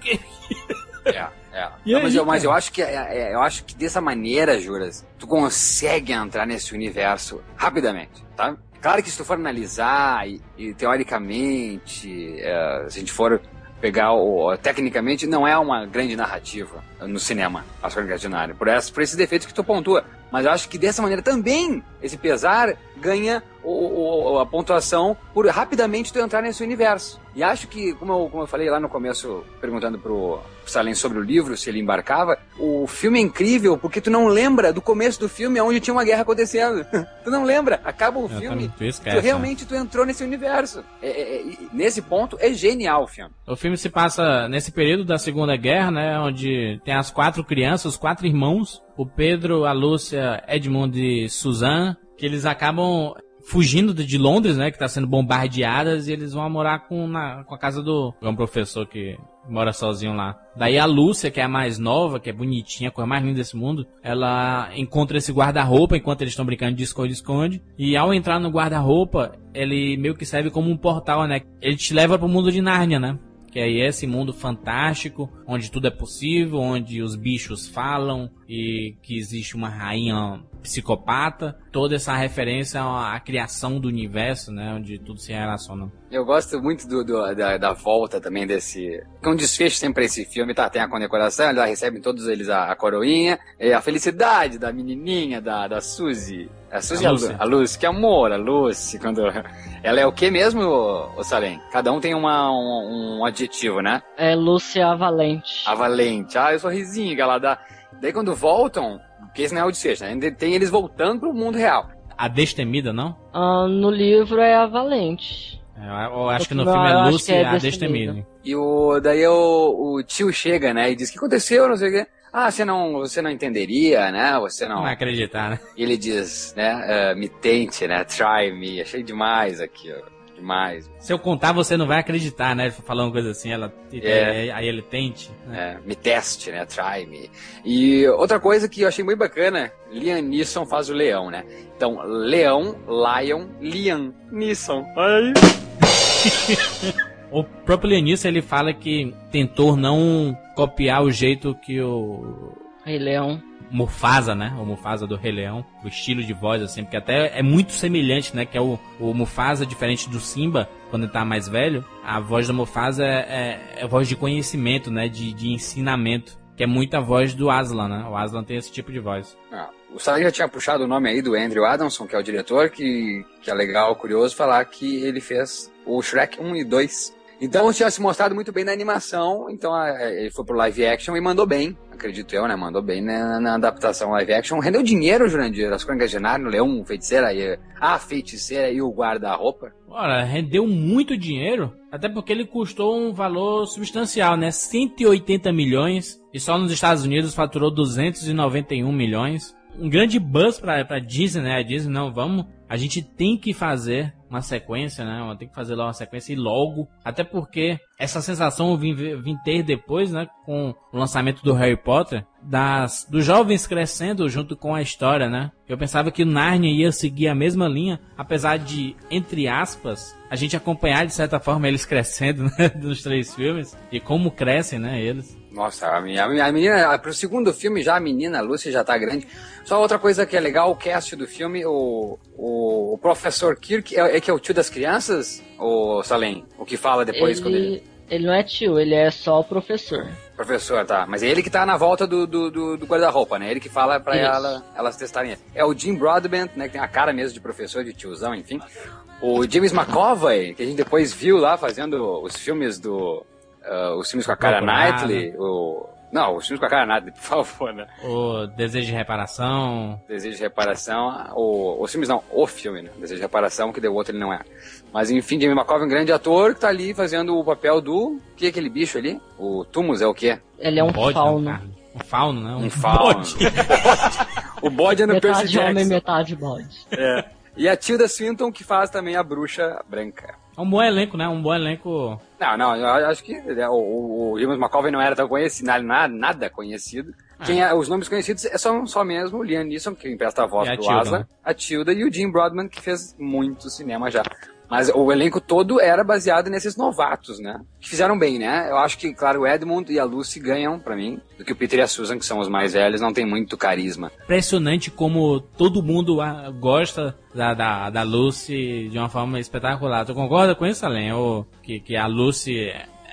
É. É. Não, mas, eu, mas eu acho que é, é, eu acho que dessa maneira, Juras, tu consegue entrar nesse universo rapidamente, tá? Claro que se tu for analisar e, e teoricamente, é, se a gente for pegar o. Tecnicamente, não é uma grande narrativa no cinema, As Crônicas por, essa, por esses defeitos que tu pontua. Mas eu acho que dessa maneira também esse pesar ganha o, o, a pontuação por rapidamente tu entrar nesse universo. E acho que, como eu, como eu falei lá no começo, perguntando pro Salem sobre o livro, se ele embarcava, o filme é incrível porque tu não lembra do começo do filme onde tinha uma guerra acontecendo. tu não lembra. Acaba o eu filme, tu, esquece, tu realmente tu entrou nesse universo. É, é, é, nesse ponto, é genial o filme.
O filme se passa nesse período da Segunda Guerra, né, onde tem as quatro crianças, os quatro irmãos, o Pedro, a Lúcia, Edmund e Suzanne, que eles acabam fugindo de Londres, né, que está sendo bombardeadas, e eles vão morar com, na, com a casa do é um professor que mora sozinho lá. Daí a Lúcia, que é a mais nova, que é bonitinha, a coisa mais linda desse mundo, ela encontra esse guarda-roupa enquanto eles estão brincando de esconde-esconde. E ao entrar no guarda-roupa, ele meio que serve como um portal, né? Ele te leva pro mundo de Nárnia, né? Que aí é esse mundo fantástico, onde tudo é possível, onde os bichos falam e que existe uma rainha psicopata, toda essa referência à criação do universo, né, onde tudo se relaciona.
Eu gosto muito do, do da, da, volta também desse. Que é um desfecho sempre esse filme, tá? Tem a condecoração, eles recebem todos eles a, a coroinha, e a felicidade da menininha, da, da Suzy. A Suzy a, Lucy. a Lucy, que amor, a Lucy, quando. Ela é o que mesmo, o Salem? Cada um tem uma, um, um adjetivo, né?
É Lúcia Avalente.
Avalente. Ah, o sorrisinho que ela dá. Daí quando voltam, porque esse não é o desfecho, né? Tem eles voltando pro mundo real.
A Destemida, não?
Ah, no livro é a Valente.
É, eu acho que no filme é Lucy é a Destemida.
E o, daí o, o tio chega, né? E diz: O que aconteceu? Não sei o quê. Ah, você não, você não entenderia, né? Você não.
Não vai acreditar, né?
E ele diz, né? Uh, me tente, né? Try me. Achei demais aqui, ó demais.
Se eu contar, você não vai acreditar, né? Falando coisa assim, ela é. aí ele tente.
Né? É, me teste, né? Try me. E outra coisa que eu achei muito bacana, Liam Neeson faz o leão, né? Então, leão, lion, Liam Neeson. Aí.
o próprio Neeson, ele fala que tentou não copiar o jeito que o...
Rei Leão
Mufasa, né? O Mufasa do Rei Leão. O estilo de voz, assim, porque até é muito semelhante, né? Que é o, o Mufasa, diferente do Simba, quando ele tá mais velho. A voz do Mufasa é, é, é voz de conhecimento, né? De, de ensinamento. Que é muito a voz do Aslan, né? O Aslan tem esse tipo de voz.
Ah, o Sally já tinha puxado o nome aí do Andrew Adamson, que é o diretor, que, que é legal, curioso falar que ele fez o Shrek 1 e 2 então tinha se mostrado muito bem na animação, então ele foi pro live action e mandou bem, acredito eu, né? Mandou bem né, na adaptação live action. Rendeu dinheiro, Jurandir, as crônicas de Narnia, o Leão, Feiticeira e a Feiticeira e o Guarda-Roupa.
Ora, rendeu muito dinheiro, até porque ele custou um valor substancial, né? 180 milhões e só nos Estados Unidos faturou 291 milhões. Um grande buzz pra, pra Disney, né? A Disney, não, vamos, a gente tem que fazer uma sequência, né? Tem que fazer lá uma sequência e logo. Até porque essa sensação eu vim, vim ter depois, né? Com o lançamento do Harry Potter, das dos jovens crescendo junto com a história, né? Eu pensava que o Narnia ia seguir a mesma linha, apesar de, entre aspas, a gente acompanhar de certa forma eles crescendo, né? Nos três filmes. E como crescem, né? Eles.
Nossa, a menina, a menina, pro segundo filme já a menina, a Lucy já tá grande. Só outra coisa que é legal, o cast do filme, o, o, o professor Kirk é, é, que é o tio das crianças, o Salem, o que fala depois
ele,
quando ele...
Ele não é tio, ele é só o professor.
Professor, tá. Mas é ele que tá na volta do, do, do, do guarda-roupa, né? Ele que fala pra ela, elas testarem. É o Jim Broadbent, né? Que tem a cara mesmo de professor, de tiozão, enfim. O James McAvoy, que a gente depois viu lá fazendo os filmes do... Uh, os filmes com a cara Knightley, o... Não, os filmes com a cara Knightley, por favor, né?
O Desejo de Reparação.
Desejo de Reparação, o, os filmes não, o filme, né? Desejo de Reparação, que deu outro ele não é. Mas enfim, Jamie é um grande ator que tá ali fazendo o papel do... O que é aquele bicho ali? O Tumus é o quê?
Ele é um,
bode,
fauno.
Não, um fauno, né?
Um, um fauno. Bode. o bode é no
metade
Percy
homem,
Jackson.
metade bode.
É. E a Tilda Swinton que faz também a bruxa branca.
É um bom elenco, né? Um bom elenco.
Não, não, eu acho que né, o, o James McAvoy não era tão conhecido, nada, nada conhecido. Ah. Quem é, os nomes conhecidos são só mesmo o Liam Neeson, que empresta a voz
E
do Asa,
né?
a Tilda e o Jim Broadman, que fez muito cinema já. Mas o elenco todo era baseado nesses novatos, né? Que fizeram bem, né? Eu acho que, claro, o Edmund e a Lucy ganham, pra mim, do que o Peter e a Susan, que são os mais velhos, não tem muito carisma.
Impressionante como todo mundo ah, gosta da, da, da Lucy de uma forma espetacular. Tu concorda com isso, Além? Ou que, que a Lucy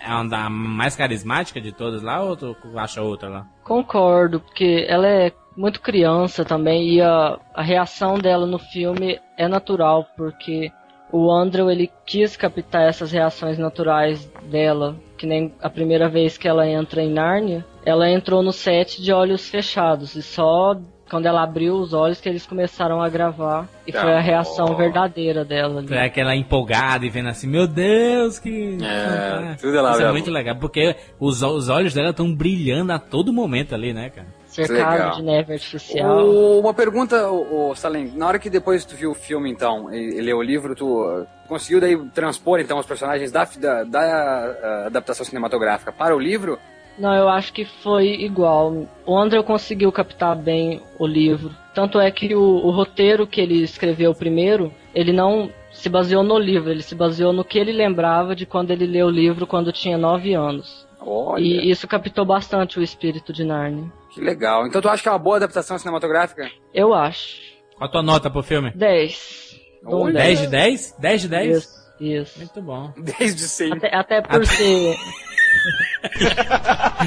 é uma da mais carismática de todas lá, ou tu acha outra lá?
Concordo, porque ela é muito criança também e a, a reação dela no filme é natural, porque o Andrew ele quis captar essas reações naturais dela, que nem a primeira vez que ela entra em Nárnia, ela entrou no set de olhos fechados e só quando ela abriu os olhos que eles começaram a gravar e
Tá
foi a reação
bom.
verdadeira dela. ali.
Foi aquela empolgada e vendo assim, meu Deus, que.
É, tudo lá,
Isso é muito legal, porque os, os olhos dela estão brilhando a todo momento ali, né, cara?
Cercado
Legal.
de neve artificial.
O- uma pergunta, o, o Salem, na hora que depois tu viu o filme, então, e, e leu o livro, tu uh, conseguiu daí transpor, então, os personagens da, da, da, uh, adaptação cinematográfica para o livro?
Não, eu acho que foi igual. O Andrew conseguiu captar bem o livro. Tanto é que o, o roteiro que ele escreveu primeiro, ele não se baseou no livro, ele se baseou no que ele lembrava de quando ele leu o livro quando tinha nove anos.
Olha,
E isso captou bastante o espírito de Narnia.
que legal. Então tu acha que é uma boa adaptação cinematográfica?
Eu acho.
Qual a tua nota pro filme?
10. Dou um
Olha.
10 de 10? 10 de 10?
Isso, isso.
Muito bom.
Desde sempre.
Até, até por ser.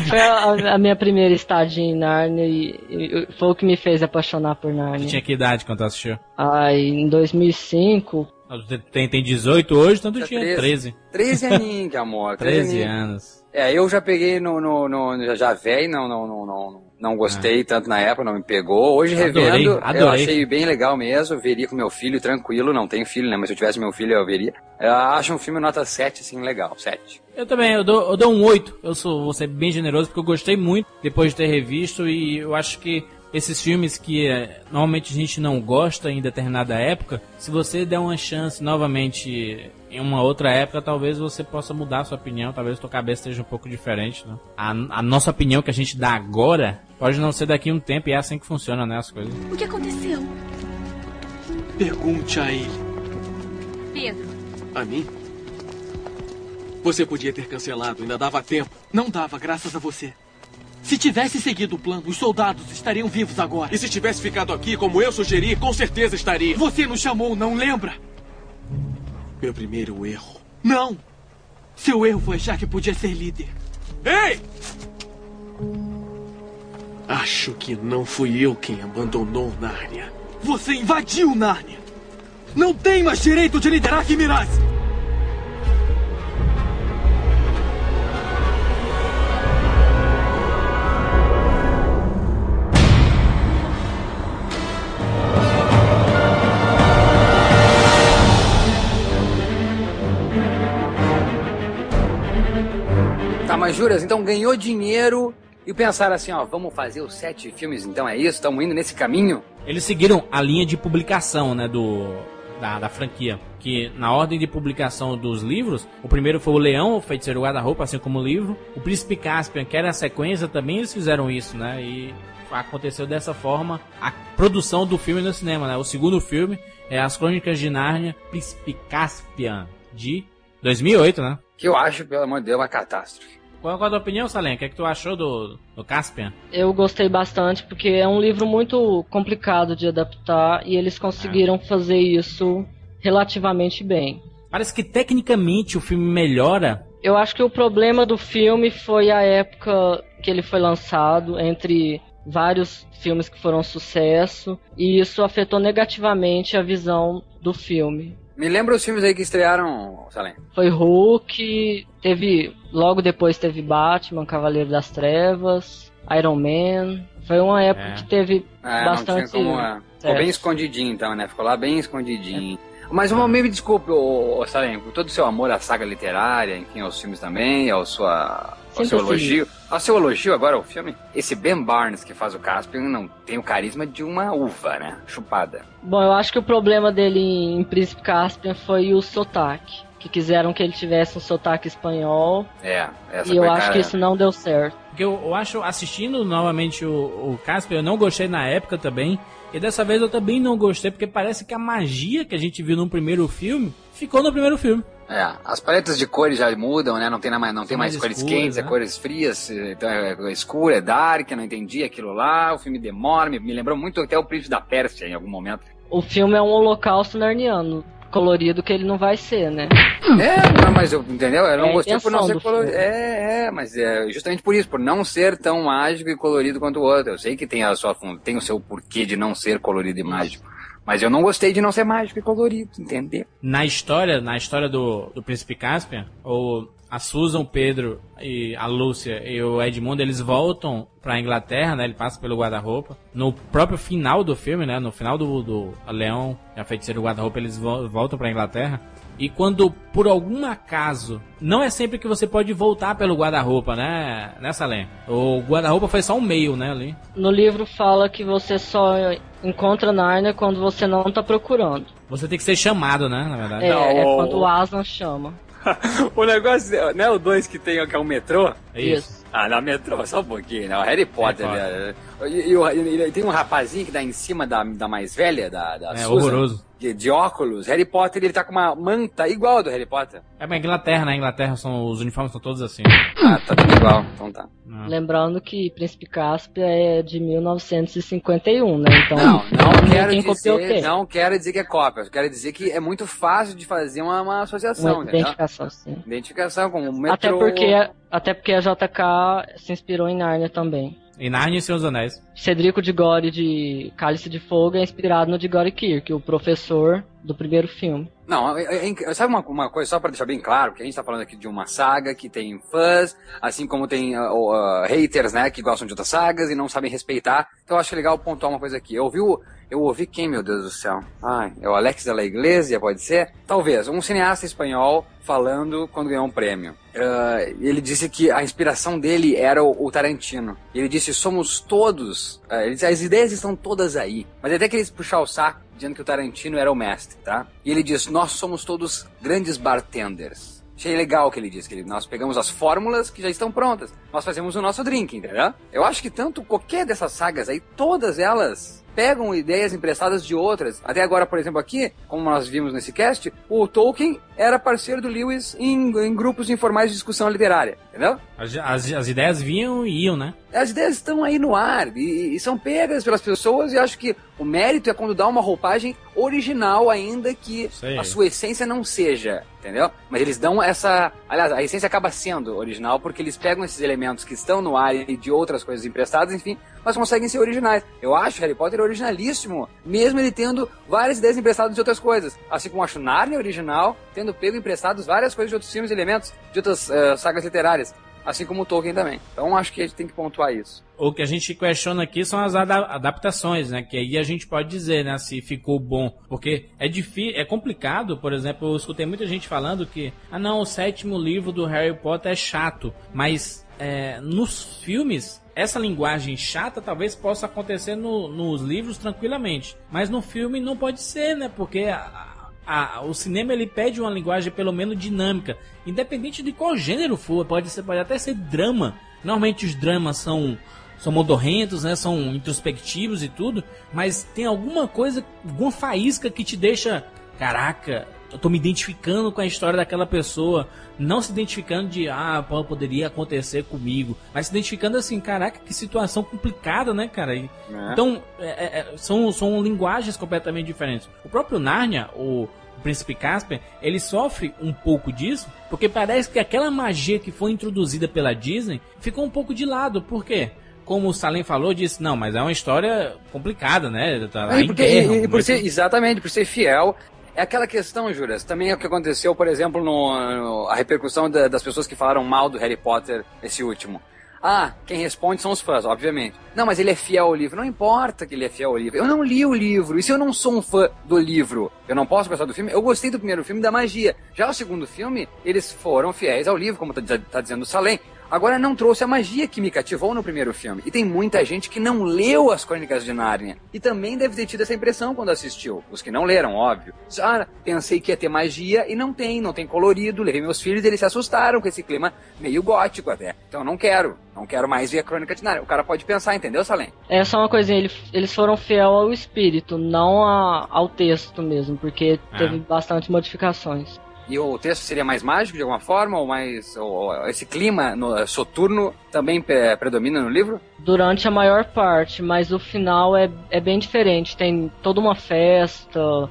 foi a, a minha primeira estadia em Narnia e, e foi o que me fez apaixonar por
Tu
Narnia.
tinha que idade quando tu assistiu?
Ai, em 2005,
Ah, tu Tem, tem 18 hoje, então tu
É
tinha
13.
13.
13 aninhos, que amor. 13
13
aninhos.
anos.
É, eu já peguei no, no, no já- velho, não, não, não, não, não gostei tanto na época, não me pegou. Hoje
Ah. Adorei,
revendo, eu achei bem legal mesmo, veria com meu filho tranquilo, não tenho filho, né, mas se eu tivesse meu filho eu veria. Eu acho um filme nota 7, assim, legal, 7.
Eu também, eu dou, eu dou um 8. Eu sou, vou ser bem generoso porque eu gostei muito depois de ter revisto e eu acho que esses filmes que eh, normalmente a gente não gosta em determinada época, se você der uma chance novamente em uma outra época, talvez você possa mudar a sua opinião, talvez a sua cabeça esteja um pouco diferente, né? A, a nossa opinião que a gente dá agora pode não ser daqui a um tempo e é assim que funciona, né, as coisas.
O que aconteceu?
Pergunte a ele.
Pedro.
A mim? Você podia ter cancelado, ainda dava tempo. Não dava, graças a você. Se tivesse seguido o plano, os soldados estariam vivos agora. E se tivesse ficado aqui como eu sugeri, com certeza estaria. Você nos chamou, não lembra? Meu primeiro erro. Não! Seu erro foi achar que podia ser líder. Ei! Acho que não fui eu quem abandonou Nárnia. Você invadiu Nárnia! Não tem mais direito de liderar Kimiraz!
Tá, mas juras, então ganhou dinheiro e pensaram assim, ó, vamos fazer os sete filmes, então é isso? Estamos indo nesse caminho?
Eles seguiram a linha de publicação, né, do da, da franquia. Que na ordem de publicação dos livros, o primeiro foi o Leão, o Feiticeiro Guarda-Roupa, assim como o livro. O Príncipe Caspian, que era a sequência, também eles fizeram isso, né? E aconteceu dessa forma a produção do filme no cinema, né? O segundo filme é As Crônicas de Nárnia, Príncipe Caspian, de 2008, né?
Que eu acho, pelo amor de Deus, uma catástrofe.
Qual, qual a tua opinião, Salem? O que, é que tu achou do, do Caspian?
Eu gostei bastante porque é um livro muito complicado de adaptar e eles conseguiram é. fazer isso relativamente bem.
Parece que tecnicamente o filme melhora.
Eu acho que o problema do filme foi a época que ele foi lançado, entre vários filmes que foram sucesso, e isso afetou negativamente a visão do filme.
Me lembra os filmes aí que estrearam, Salem?
Foi Hulk, teve. Logo depois teve Batman, Cavaleiro das Trevas, Iron Man. Foi uma época é. que teve é, bastante.
Como, é. Ficou bem escondidinho então, né? Ficou lá bem escondidinho. É. Mas uma me desculpe, ô, ô, Salem, com todo o seu amor à saga literária, enfim, aos filmes também, ao, sua, ao seu elogio. Ao seu elogio agora ao filme, esse Ben Barnes que faz o Caspian não tem o carisma de uma uva, né? Chupada.
Bom, eu acho que o problema dele em Príncipe Caspian foi o sotaque. Que quiseram que ele tivesse um sotaque espanhol.
É,
essa E eu acho cara... que isso não deu certo.
Porque eu, eu acho, assistindo novamente o, o Caspian, eu não gostei na época também. E dessa vez eu também não gostei, porque parece que a magia que a gente viu no primeiro filme ficou no primeiro filme.
É, as paletas de cores já mudam, né? Não tem, mais, não tem mais, mais cores escuras, quentes, é né? é cores frias, então é, é escura, é dark, eu não entendi aquilo lá, o filme demora, me, me lembrou muito até o Príncipe da Pérsia em algum momento.
O filme é um holocausto narniano colorido que ele não vai ser, né?
É, mas eu, entendeu? Eu não é gostei por não ser colorido. É, é, mas é justamente por isso, por não ser tão mágico e colorido quanto o outro. Eu sei que tem a sua tem o seu porquê de não ser colorido e mágico. Mas eu não gostei de não ser mágico e colorido, entendeu?
Na história, na história do, do Príncipe Caspian, o, a Susan, o Pedro e a Lúcia e o Edmundo, eles voltam pra Inglaterra, né? Ele passa pelo guarda-roupa. No próprio final do filme, né? No final do, do Leão a Feiticeira do Guarda-Roupa, eles voltam pra Inglaterra. E quando, por algum acaso, não é sempre que você pode voltar pelo guarda-roupa, né, nessa né, lenda. O guarda-roupa foi só um meio, né, ali.
No livro fala que você só encontra Narnia quando você não tá procurando.
Você tem que ser chamado, né, na verdade.
É, é quando o Aslan chama.
o negócio, né, o 2 que tem que é o metrô?
Isso.
Ah, na metrô, só um pouquinho, né? O Harry Potter, Harry Potter. Né? E, e, e, tem um rapazinho que dá em cima da, da mais velha, da, da
É Susan. horroroso
de, de, óculos. Harry Potter, ele tá com uma manta igual a do Harry Potter.
É, mas Inglaterra, né? Inglaterra são, os uniformes são todos assim.
Ah, tá tudo igual. Então tá.
Ah. Lembrando que Príncipe Cáspia é de 1951, né? Então,
não, não quero, dizer, não quero dizer que é cópia. Quero dizer que é muito fácil de fazer uma, uma associação,
uma identificação, entendeu? sim.
Identificação com o metrô...
Até porque, até porque a JK se inspirou em Narnia também.
Em Narnia e Seus Anéis.
Cedrico de Gore de Cálice de Fogo é inspirado no de Gore Kirk, o professor do primeiro filme.
Não, é, é, sabe uma, uma, coisa, só para deixar bem claro, que a gente tá falando aqui de uma saga que tem fãs, assim como tem uh, uh, haters, né, que gostam de outras sagas e não sabem respeitar. Então eu acho legal pontuar uma coisa aqui. Eu ouvi, eu ouvi quem, meu Deus do céu? Ai, é o Alex da La Iglesia, pode ser? Talvez, um cineasta espanhol falando quando ganhou um prêmio. Uh, ele disse que a inspiração dele era o, o Tarantino. Ele disse, somos todos, uh, ele disse, as ideias estão todas aí. Mas até que eles puxar o saco, dizendo que o Tarantino era o mestre, tá? E ele diz, nós somos todos grandes bartenders. Achei legal o que ele disse, que ele, nós pegamos as fórmulas que já estão prontas, nós fazemos o nosso drink, entendeu? Eu acho que tanto qualquer dessas sagas aí, todas elas pegam ideias emprestadas de outras. Até agora, por exemplo, aqui, como nós vimos nesse cast, o Tolkien era parceiro do Lewis em, em grupos informais de discussão literária, entendeu?
As, as, as, ideias vinham e iam, né?
As ideias estão aí no ar e, e, são pegas pelas pessoas e acho que o mérito é quando dá uma roupagem original ainda que a sua essência não seja, entendeu? Mas eles dão essa... Aliás, a essência acaba sendo original porque eles pegam esses elementos que estão no ar e de outras coisas emprestadas, enfim, mas conseguem ser originais. Eu acho Harry Potter originalíssimo, mesmo ele tendo várias ideias emprestadas de outras coisas. Assim como acho Narnia original, tendo pego emprestados várias coisas de outros filmes elementos de outras uh, sagas literárias. Assim como o Tolkien também. Então acho que a gente tem que pontuar isso.
O que a gente questiona aqui são as adaptações, né? Que aí a gente pode dizer, né? Se ficou bom. Porque é difícil, é complicado, por exemplo, eu escutei muita gente falando que, ah não, o sétimo livro do Harry Potter é chato. Mas é, nos filmes essa linguagem chata talvez possa acontecer no, nos livros tranquilamente. Mas no filme não pode ser, né? Porque a, a, o cinema ele pede uma linguagem pelo menos dinâmica, independente de qual gênero for, pode, ser, pode até ser drama. Normalmente os dramas são são modorrentos, né? São introspectivos e tudo, mas tem alguma coisa, alguma faísca que te deixa, caraca, eu tô me identificando com a história daquela pessoa, não se identificando de ah, poderia acontecer comigo, mas se identificando assim, caraca, que situação complicada, né, cara? E, é. Então, é, é, é são, são linguagens completamente diferentes. O próprio Narnia, o, o Príncipe Casper, ele sofre um pouco disso, porque parece que aquela magia que foi introduzida pela Disney ficou um pouco de lado. Por quê? Como o Salem falou, disse, não, mas é uma história complicada, né?
Tá lá é, porque, e, e por ser, exatamente, por ser fiel é aquela questão, Juras, também é o que aconteceu, por exemplo, no, no a repercussão da, das pessoas que falaram mal do Harry Potter, esse último. Ah, quem responde são os fãs, obviamente. Não, mas ele é fiel ao livro. Não importa que ele é fiel ao livro. Eu não li o livro. E se eu não sou um fã do livro, eu não posso gostar do filme? Eu gostei do primeiro filme da magia. Já o segundo filme, eles foram fiéis ao livro, como tá, tá dizendo o Salem. Agora não trouxe a magia que me cativou no primeiro filme. E tem muita gente que não leu as Crônicas de Nárnia. E também deve ter tido essa impressão quando assistiu. Os que não leram, óbvio. Ah, pensei que ia ter magia e não tem, não tem colorido. Levei meus filhos e eles se assustaram com esse clima meio gótico até. Então não quero. Não quero mais ver a Crônica de Nárnia. O cara pode pensar, entendeu, Salem?
É só uma coisinha, eles foram fiel ao espírito, não a, ao texto mesmo, porque é. teve bastante modificações.
E o texto seria mais mágico de alguma forma? Ou mais. Ou esse clima no, soturno também predomina no livro?
Durante a maior parte, mas o final é, é bem diferente. Tem toda uma festa,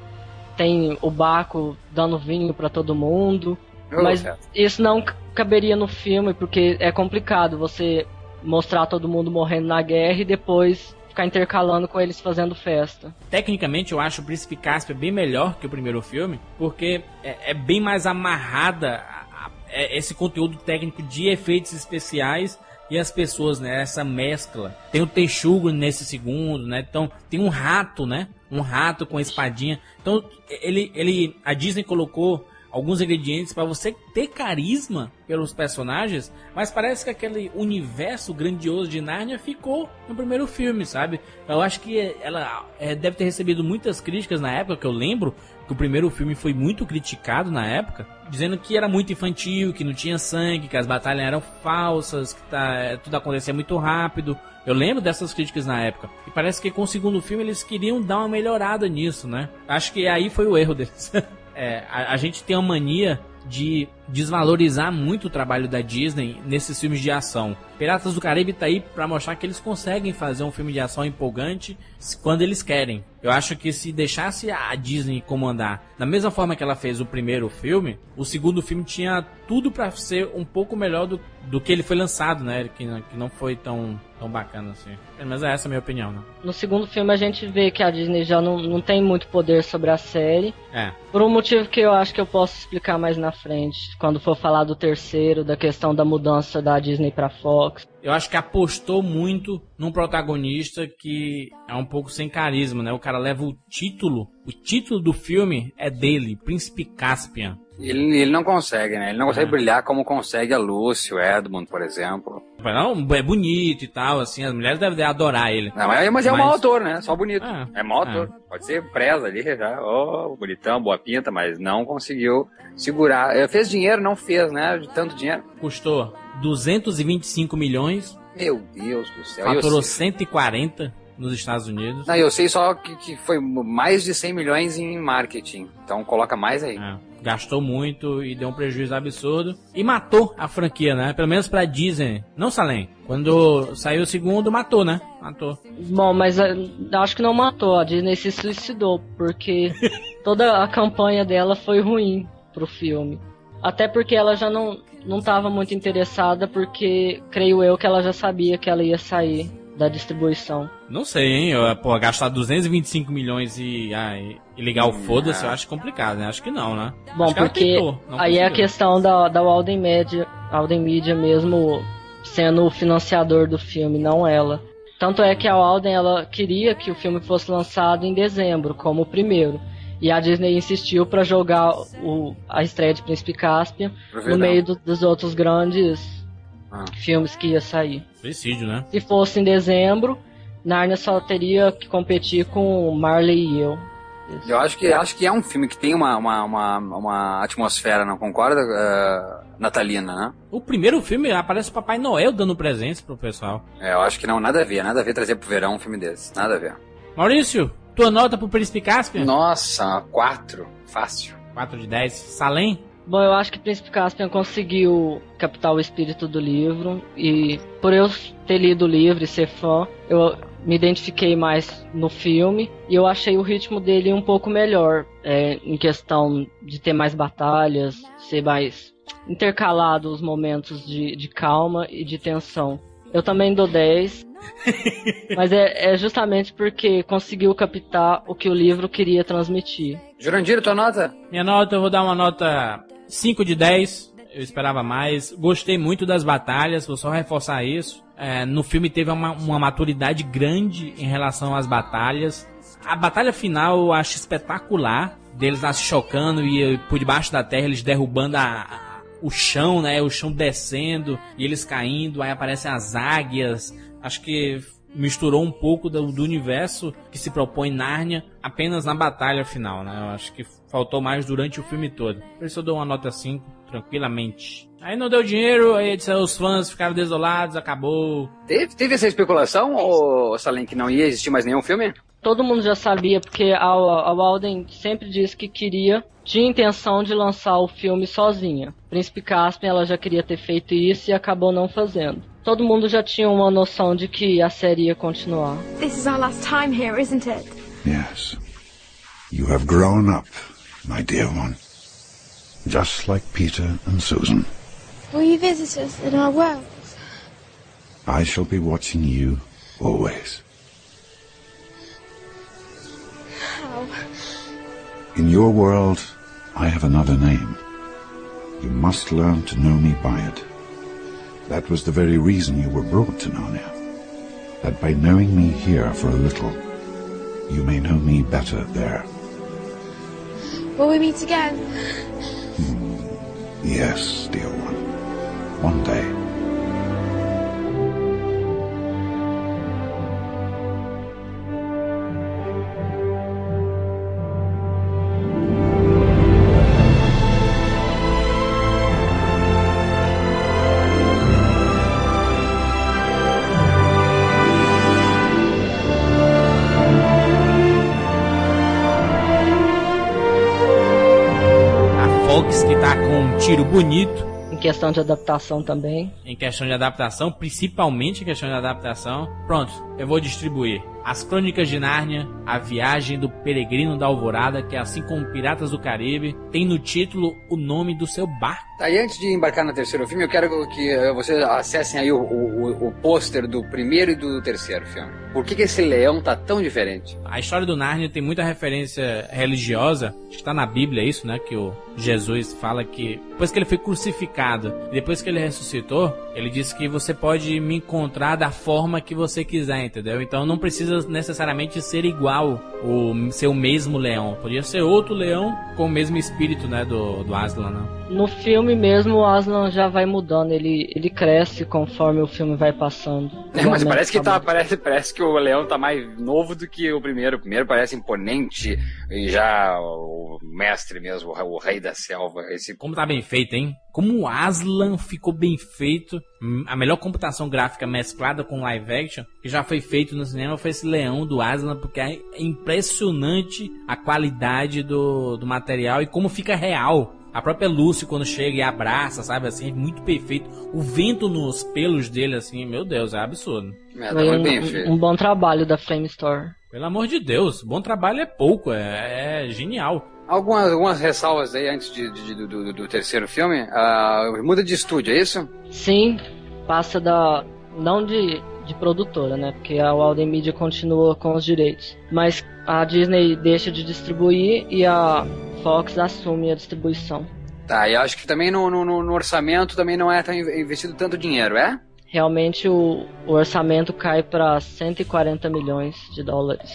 tem o Baco dando vinho para todo mundo. Oh, mas isso não caberia no filme, porque é complicado você mostrar todo mundo morrendo na guerra e depois ficar intercalando com eles fazendo festa.
Tecnicamente, eu acho o Príncipe Caspian bem melhor que o primeiro filme, porque é, é bem mais amarrada a, a, é, esse conteúdo técnico de efeitos especiais e as pessoas, né? Essa mescla. Tem o texugo nesse segundo, né? Então, tem um rato, né? Um rato com espadinha. Então, ele, ele, a Disney colocou alguns ingredientes para você ter carisma pelos personagens, mas parece que aquele universo grandioso de Narnia ficou no primeiro filme, sabe? Eu acho que ela é, deve ter recebido muitas críticas na época, que eu lembro que o primeiro filme foi muito criticado na época, dizendo que era muito infantil, que não tinha sangue, que as batalhas eram falsas, que tá, tudo acontecia muito rápido. Eu lembro dessas críticas na época. E parece que com o segundo filme eles queriam dar uma melhorada nisso, né? Acho que aí foi o erro deles. é, a, a, gente tem uma mania de desvalorizar muito o trabalho da Disney nesses filmes de ação. Piratas do Caribe tá aí para mostrar que eles conseguem fazer um filme de ação empolgante quando eles querem. Eu acho que se deixasse a Disney comandar da mesma forma que ela fez o primeiro filme, o segundo filme tinha tudo para ser um pouco melhor do, do que ele foi lançado, né? Que, que não foi tão tão bacana assim. Mas é essa a minha opinião, né?
No segundo filme a gente vê que a Disney já não, não tem muito poder sobre a série.
É.
Por um motivo que eu acho que eu posso explicar mais na frente, quando for falar do terceiro, da questão da mudança da Disney pra Fox.
Eu acho que apostou muito num protagonista que é um pouco sem carisma, né? O cara leva o título, o título do filme é dele, Príncipe Caspian.
Ele, ele não consegue, né? Ele não consegue é. brilhar como consegue a Lucy, o Edmund, por exemplo.
Não, é bonito e tal, assim, as mulheres devem adorar ele.
Não, mas, mas é um mau ator, né? Só bonito. É, é mau. É. Pode ser presa ali, já, oh, bonitão, boa pinta, mas não conseguiu segurar. Fez dinheiro, não fez, né? De tanto dinheiro.
Custou 225 milhões.
Meu Deus do céu.
Faturou 140 nos Estados Unidos.
Não, eu sei só que, que foi mais de 100 milhões em marketing. Então coloca mais aí.
É, gastou muito e deu um prejuízo absurdo. E matou a franquia, né? Pelo menos pra Disney. Não, Salem. Quando saiu o segundo, matou, né? Matou.
Bom, mas eh, acho que não matou. A Disney se suicidou. Porque toda a campanha dela foi ruim pro filme. Até porque ela já não, não tava muito interessada, porque creio eu que ela já sabia que ela ia sair da distribuição.
Não sei, hein? Eu, pô, gastar 225 milhões e, ah, e ligar o foda-se, eu acho complicado, né? Acho que não, né?
Bom, porque tentou, aí é a questão da, da Walden Media, Walden Media mesmo sendo o financiador do filme, não ela. Tanto é que a Walden ela queria que o filme fosse lançado em dezembro, como o primeiro. E a Disney insistiu para jogar o, a estreia de Príncipe Caspian no meio do, dos outros grandes ah. filmes que ia sair.
Suicídio, né?
Se fosse em dezembro, Narnia só teria que competir com Marley e eu.
Eu acho que, acho que é um filme que tem uma, uma, uma, uma atmosfera, não concorda, uh, natalina, né?
O primeiro filme aparece o Papai Noel dando presentes pro pessoal.
É, eu acho que não, nada a ver, nada a ver trazer pro verão um filme desse, nada a ver.
Maurício, tua nota pro Príncipe Caspian?
Nossa, 4, fácil.
4 de 10. Salem?
Bom, eu acho que Príncipe Caspian conseguiu captar o espírito do livro e por eu ter lido o livro e ser fã, eu me identifiquei mais no filme e eu achei o ritmo dele um pouco melhor é, em questão de ter mais batalhas, ser mais intercalado os momentos de, de calma e de tensão. Eu também dou 10, mas é, é, justamente porque conseguiu captar o que o livro queria transmitir.
Jurandir, tua nota?
Minha nota, eu vou dar uma nota 5 de 10. Eu esperava mais. Gostei muito das batalhas, vou só reforçar isso. É, no filme teve uma, uma maturidade grande em relação às batalhas. A batalha final eu acho espetacular. Deles lá se chocando e por debaixo da terra eles derrubando a, a, o chão, né? O chão descendo e eles caindo. Aí aparecem as águias. Acho que misturou um pouco do, do, universo que se propõe Nárnia apenas na batalha final, né? Eu acho que faltou mais durante o filme todo. Por isso eu dou uma nota 5, tranquilamente. Aí não deu dinheiro, aí os fãs ficaram desolados, acabou.
Teve, teve essa especulação, ou Salem, que não ia existir mais nenhum filme?
Todo mundo já sabia, porque a, a Walden sempre disse que queria, tinha intenção de lançar o filme sozinha. Príncipe Caspian, ela já queria ter feito isso e acabou não fazendo. Todo mundo já tinha uma noção de que a série ia continuar.
This is our last time here, isn't it?
Yes. You have grown up, my dear one. Just like Peter and Susan.
Will you visit us in our world?
I shall be watching you always.
How?
In your world, I have another name. You must learn to know me by it. That was the very reason you were brought to Narnia. That by knowing me here for a little, you may know me better there.
Will we meet again?
Yes, dear one. One day.
Tiro bonito.
Em questão de adaptação também.
Em questão de adaptação, principalmente em questão de adaptação. Pronto, eu vou distribuir. As Crônicas de Nárnia, A Viagem do Peregrino da Alvorada, que é assim como Piratas do Caribe, tem no título o nome do seu barco.
Tá, e antes de embarcar no terceiro filme, eu quero que eh, vocês acessem aí o, o, o pôster do primeiro e do terceiro filme. Por que, que esse leão tá tão diferente?
A história do Nárnia tem muita referência religiosa. Está na Bíblia isso, né? Que o Jesus fala que depois que ele foi crucificado, depois que ele ressuscitou, ele disse que você pode me encontrar da forma que você quiser, entendeu? Então não precisa necessariamente ser igual o mesmo leão. Podia ser outro leão com o mesmo espírito, né, do, do Aslan, né?
No filme mesmo, o Aslan já vai mudando, ele, ele cresce conforme o filme vai passando.
É, mas parece que tá, parece, parece que o leão tá mais novo do que o primeiro. O primeiro parece imponente e já o mestre mesmo, o rei da selva. Esse...
Como tá bem feito, hein? Como o Aslan ficou bem feito. A melhor computação gráfica mesclada com live action que já foi feito no cinema foi esse leão do Aslan, porque é impressionante a qualidade do, do material e como fica real. A própria Lucy, quando chega e abraça, sabe, assim, é muito perfeito. O vento nos pelos dele, assim, meu Deus, é absurdo.
É, tá um, bem feito. um bom trabalho da Flame Store.
Pelo amor de Deus, bom trabalho é pouco, é, é genial.
Algumas, algumas ressalvas aí antes de, de, do, do, do, terceiro filme. Uh, muda de estúdio, é isso?
Sim, passa da. não de, de produtora, né? Porque a Walden Media continua com os direitos. Mas a Disney deixa de distribuir e a Fox assume a distribuição.
Tá, e acho que também no, no, no orçamento também não é tão investido tanto dinheiro, é?
Realmente o, o orçamento cai para 140 milhões de dólares.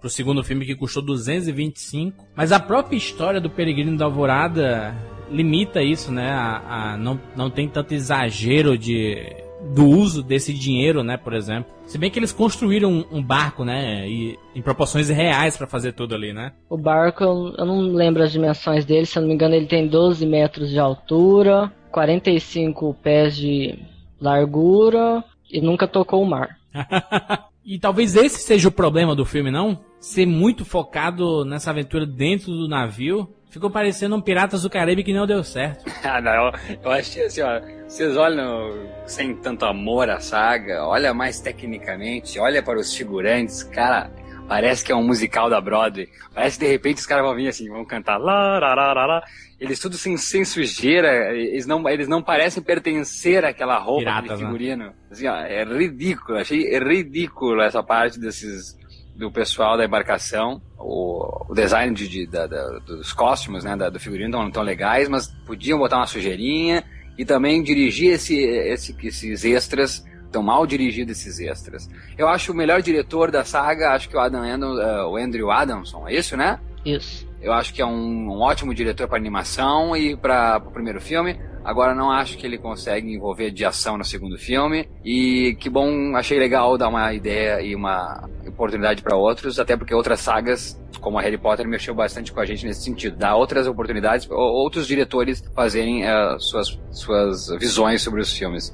Pro segundo filme que custou 225. Mas a própria história do Peregrino da Alvorada limita isso, né? A, a, não, não tem tanto exagero de, do uso desse dinheiro, né, por exemplo. Se bem que eles construíram um, um barco, né, e, em proporções reais para fazer tudo ali, né?
O barco, eu, eu não lembro as dimensões dele, se eu não me engano, ele tem 12 metros de altura, 45 pés de largura e nunca tocou o mar.
e talvez esse seja o problema do filme, não? Ser muito focado nessa aventura dentro do navio. Ficou parecendo um Piratas do Caribe que não deu certo.
ah, não, eu, eu achei assim, ó. Vocês olham sem tanto amor a saga, olha mais tecnicamente, olha para os figurantes, cara. Parece que é um musical da Broadway. Parece que de repente os caras vão vir assim, vão cantar lá, lá, lá, lá, lá. Eles tudo sem, sem sujeira, eles não, eles não parecem pertencer àquela roupa
Piratas,
de figurino. Né? Assim, ó, é ridículo, achei ridículo essa parte desses do pessoal da embarcação. O, o design de, de da, da, dos costumes, né, da, do figurino não tão legais, mas podiam botar uma sujeirinha e também dirigir esse, esse, esses extras tão mal dirigidos esses extras. Eu acho o melhor diretor da saga, acho que o Adam Andrew, uh, o Andrew Adamson, é isso, né?
Isso.
Eu acho que é um, um ótimo diretor para animação e para o primeiro filme. Agora não acho que ele consegue envolver de ação no segundo filme. E que bom, achei legal dar uma ideia e uma oportunidade para outros, até porque outras sagas, como a Harry Potter, mexeu bastante com a gente nesse sentido. Dar outras oportunidades, outros diretores fazerem uh, suas, suas visões sobre os filmes.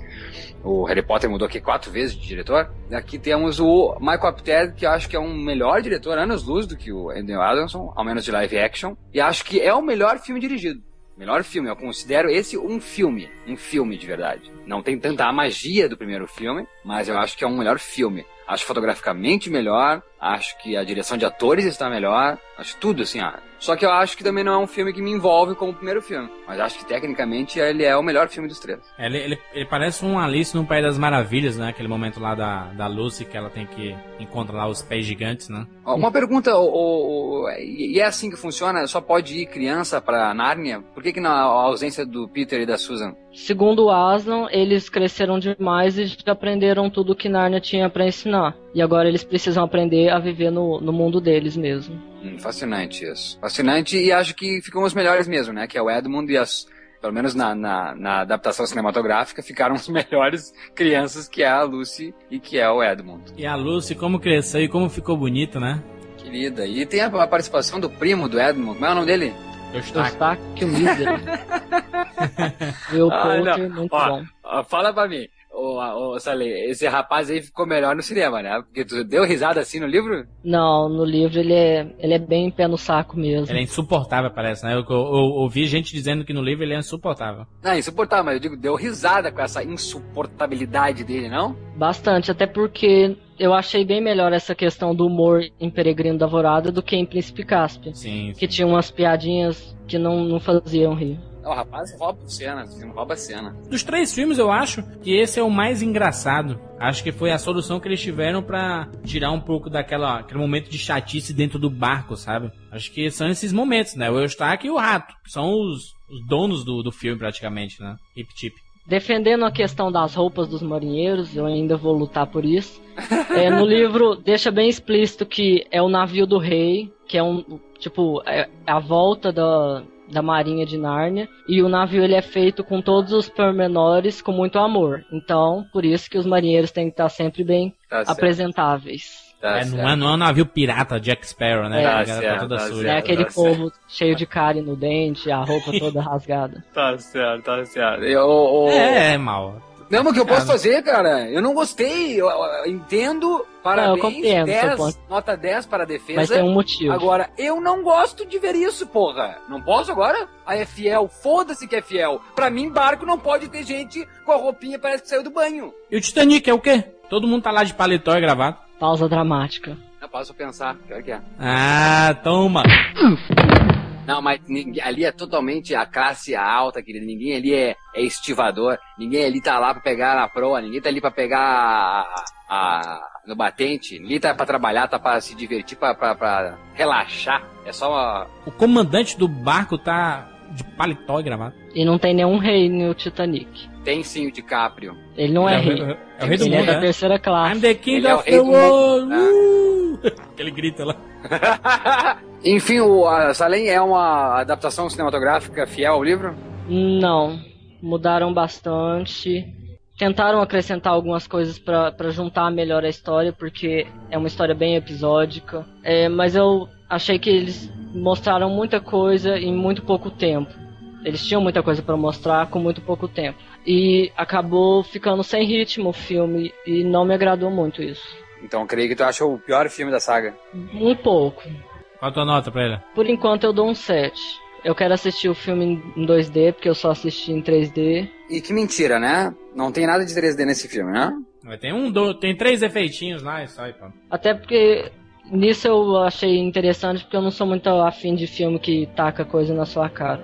O Harry Potter mudou aqui quatro vezes de diretor. Aqui temos o Michael Apted, que acho que é um melhor diretor, anos luz do que o Andrew Adamson, ao menos de live action. E acho que é o melhor filme dirigido. Melhor filme, eu considero esse um filme, um filme de verdade. Não tem tanta a magia do primeiro filme, mas eu acho que é um melhor filme. Acho fotograficamente melhor, acho que a direção de atores está melhor, acho tudo assim, ah. Só que eu acho que também não é um filme que me envolve como o primeiro filme. Mas acho que tecnicamente ele é o melhor filme dos três.
Ele, ele, ele parece um Alice no País das Maravilhas, né? Aquele momento lá da, da Lucy que ela tem que encontrar lá os pés gigantes, né?
Uma pergunta, o, o, e é assim que funciona? Só pode ir criança pra Nárnia? Por que, que na ausência do Peter e da Susan?
Segundo o Aslan, eles cresceram demais e já aprenderam tudo que Nárnia tinha para ensinar. E agora eles precisam aprender a viver no, no mundo deles mesmo.
Hum, fascinante isso. Fascinante e acho que ficam os melhores mesmo, né? Que é o Edmund e as. Pelo menos na, na, na adaptação cinematográfica, ficaram os melhores crianças, que é a Lucy e que é o Edmund.
E a Lucy, como cresceu e como ficou bonita, né?
Querida. E tem a, a participação do primo do Edmund. Como é o nome dele?
Eustáquio Mísero. Meu ah, Potter, muito
ó,
bom.
Ó, fala pra mim, ô, ô Saleh, esse rapaz aí ficou melhor no cinema, né? Porque tu deu risada assim no livro?
Não, no livro ele é, ele é bem pé no saco mesmo.
Ele é insuportável, parece, né? Eu, eu, eu ouvi gente dizendo que no livro ele é insuportável.
Não, insuportável, mas eu digo, deu risada com essa insuportabilidade dele, não?
Bastante, até porque eu achei bem melhor essa questão do humor em Peregrino da Vorada do que em Príncipe Caspian.
Sim, sim.
Que tinha umas piadinhas que não, não faziam rir.
O rapaz rouba cena, rouba cena.
Dos três filmes, eu acho que esse é o mais engraçado. Acho que foi a solução que eles tiveram para tirar um pouco daquela aquele momento de chatice dentro do barco, sabe? Acho que são esses momentos, né? O Eustáquio e o Rato, que são os, os donos do, do filme praticamente, né? Hip Tip.
Defendendo a questão das roupas dos marinheiros, eu ainda vou lutar por isso. É, no livro deixa bem explícito que é o navio do rei, que é um tipo é a volta da, da marinha de Nárnia e o navio ele é feito com todos os pormenores com muito amor. Então, por isso que os marinheiros têm que estar sempre bem
Tá
apresentáveis.
Tá
é, não, é, não é um navio pirata Jack Sparrow, né?
É.
Tá
Tá
ligado?
certo,
toda
tá
suja.
É aquele
tá
povo cheio de cárie no dente, a roupa toda rasgada.
Tá certo, tá certo. Eu, eu-
É, é mal.
Não, mas o que eu posso fazer, cara? Eu não gostei. Eu, eu entendo. Parabéns.
compreendo seu
10,
ponto.
nota 10 para a defesa.
Mas tem um motivo.
Agora, eu não gosto de ver isso, porra. Não posso agora? Aí é fiel. Foda-se que é fiel. Pra mim, barco não pode ter gente com a roupinha parece que saiu do banho.
E o Titanic é o quê? Todo mundo tá lá de paletó e gravado.
Pausa dramática.
Não posso pensar. Pior que é.
Ah, toma.
Não, mas ninguém- ali é totalmente a classe alta, querido. Ninguém ali é, é estivador. Ninguém ali tá lá pra pegar na proa. Ninguém tá ali pra pegar a, a- no batente. Ninguém tá pra trabalhar, tá pra se divertir, pra, pra, pra relaxar. É só uma...
O comandante do barco tá de paletó e gravado.
E não tem nenhum rei no Titanic.
Tem sim o DiCaprio.
Ele não é,
É
rei.
é o rei do
Ele é
mundo,
da
né?
terceira classe.
I'm the king
Ele é
of the world. Ele grita lá.
Enfim, o a Salem é uma adaptação cinematográfica fiel ao livro?
Não. Mudaram bastante. tentaram acrescentar algumas coisas para juntar melhor a história, porque é uma história bem episódica. É, mas eu achei que eles mostraram muita coisa em muito pouco tempo. Eles tinham muita coisa para mostrar com muito pouco tempo. E acabou ficando sem ritmo o filme e não me agradou muito isso.
Então creio que tu acha o pior filme da saga.
Um pouco.
Qual a tua nota pra ele?
Por enquanto eu dou um 7. Eu quero assistir o filme em 2D, porque eu só assisti em 3D.
E que mentira, né? Não tem nada de 3D nesse filme, né?
Tem um, do, tem três efeitinhos lá e só e pronto.
Até porque nisso eu achei interessante, porque eu não sou muito afim de filme que taca coisa na sua cara.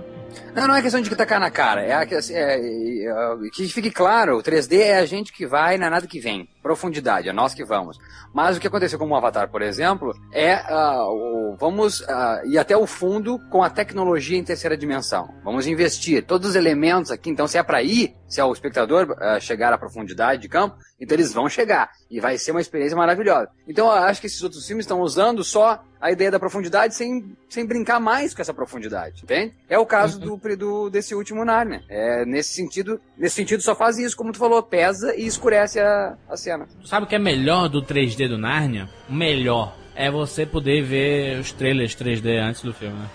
Não, não é questão de tacar na cara. É, é, é, é, que fique claro, o 3D é a gente que vai, não é nada que vem. Profundidade, é nós que vamos. Mas o que aconteceu com o Avatar, por exemplo, é uh, o, vamos uh, ir até o fundo com a tecnologia em terceira dimensão. Vamos investir todos os elementos aqui. Então, se é para ir, se é o espectador uh, chegar à profundidade de campo, então eles vão chegar. E vai ser uma experiência maravilhosa. Então, eu acho que esses outros filmes estão usando só a ideia da profundidade sem, sem brincar mais com essa profundidade, entende? É o caso do, do desse último Narnia. É, nesse sentido, nesse sentido só faz isso, como tu falou, pesa e escurece a, a cena.
Tu sabe o que é melhor do 3D do Narnia? O melhor é você poder ver os trailers 3D antes do filme, né?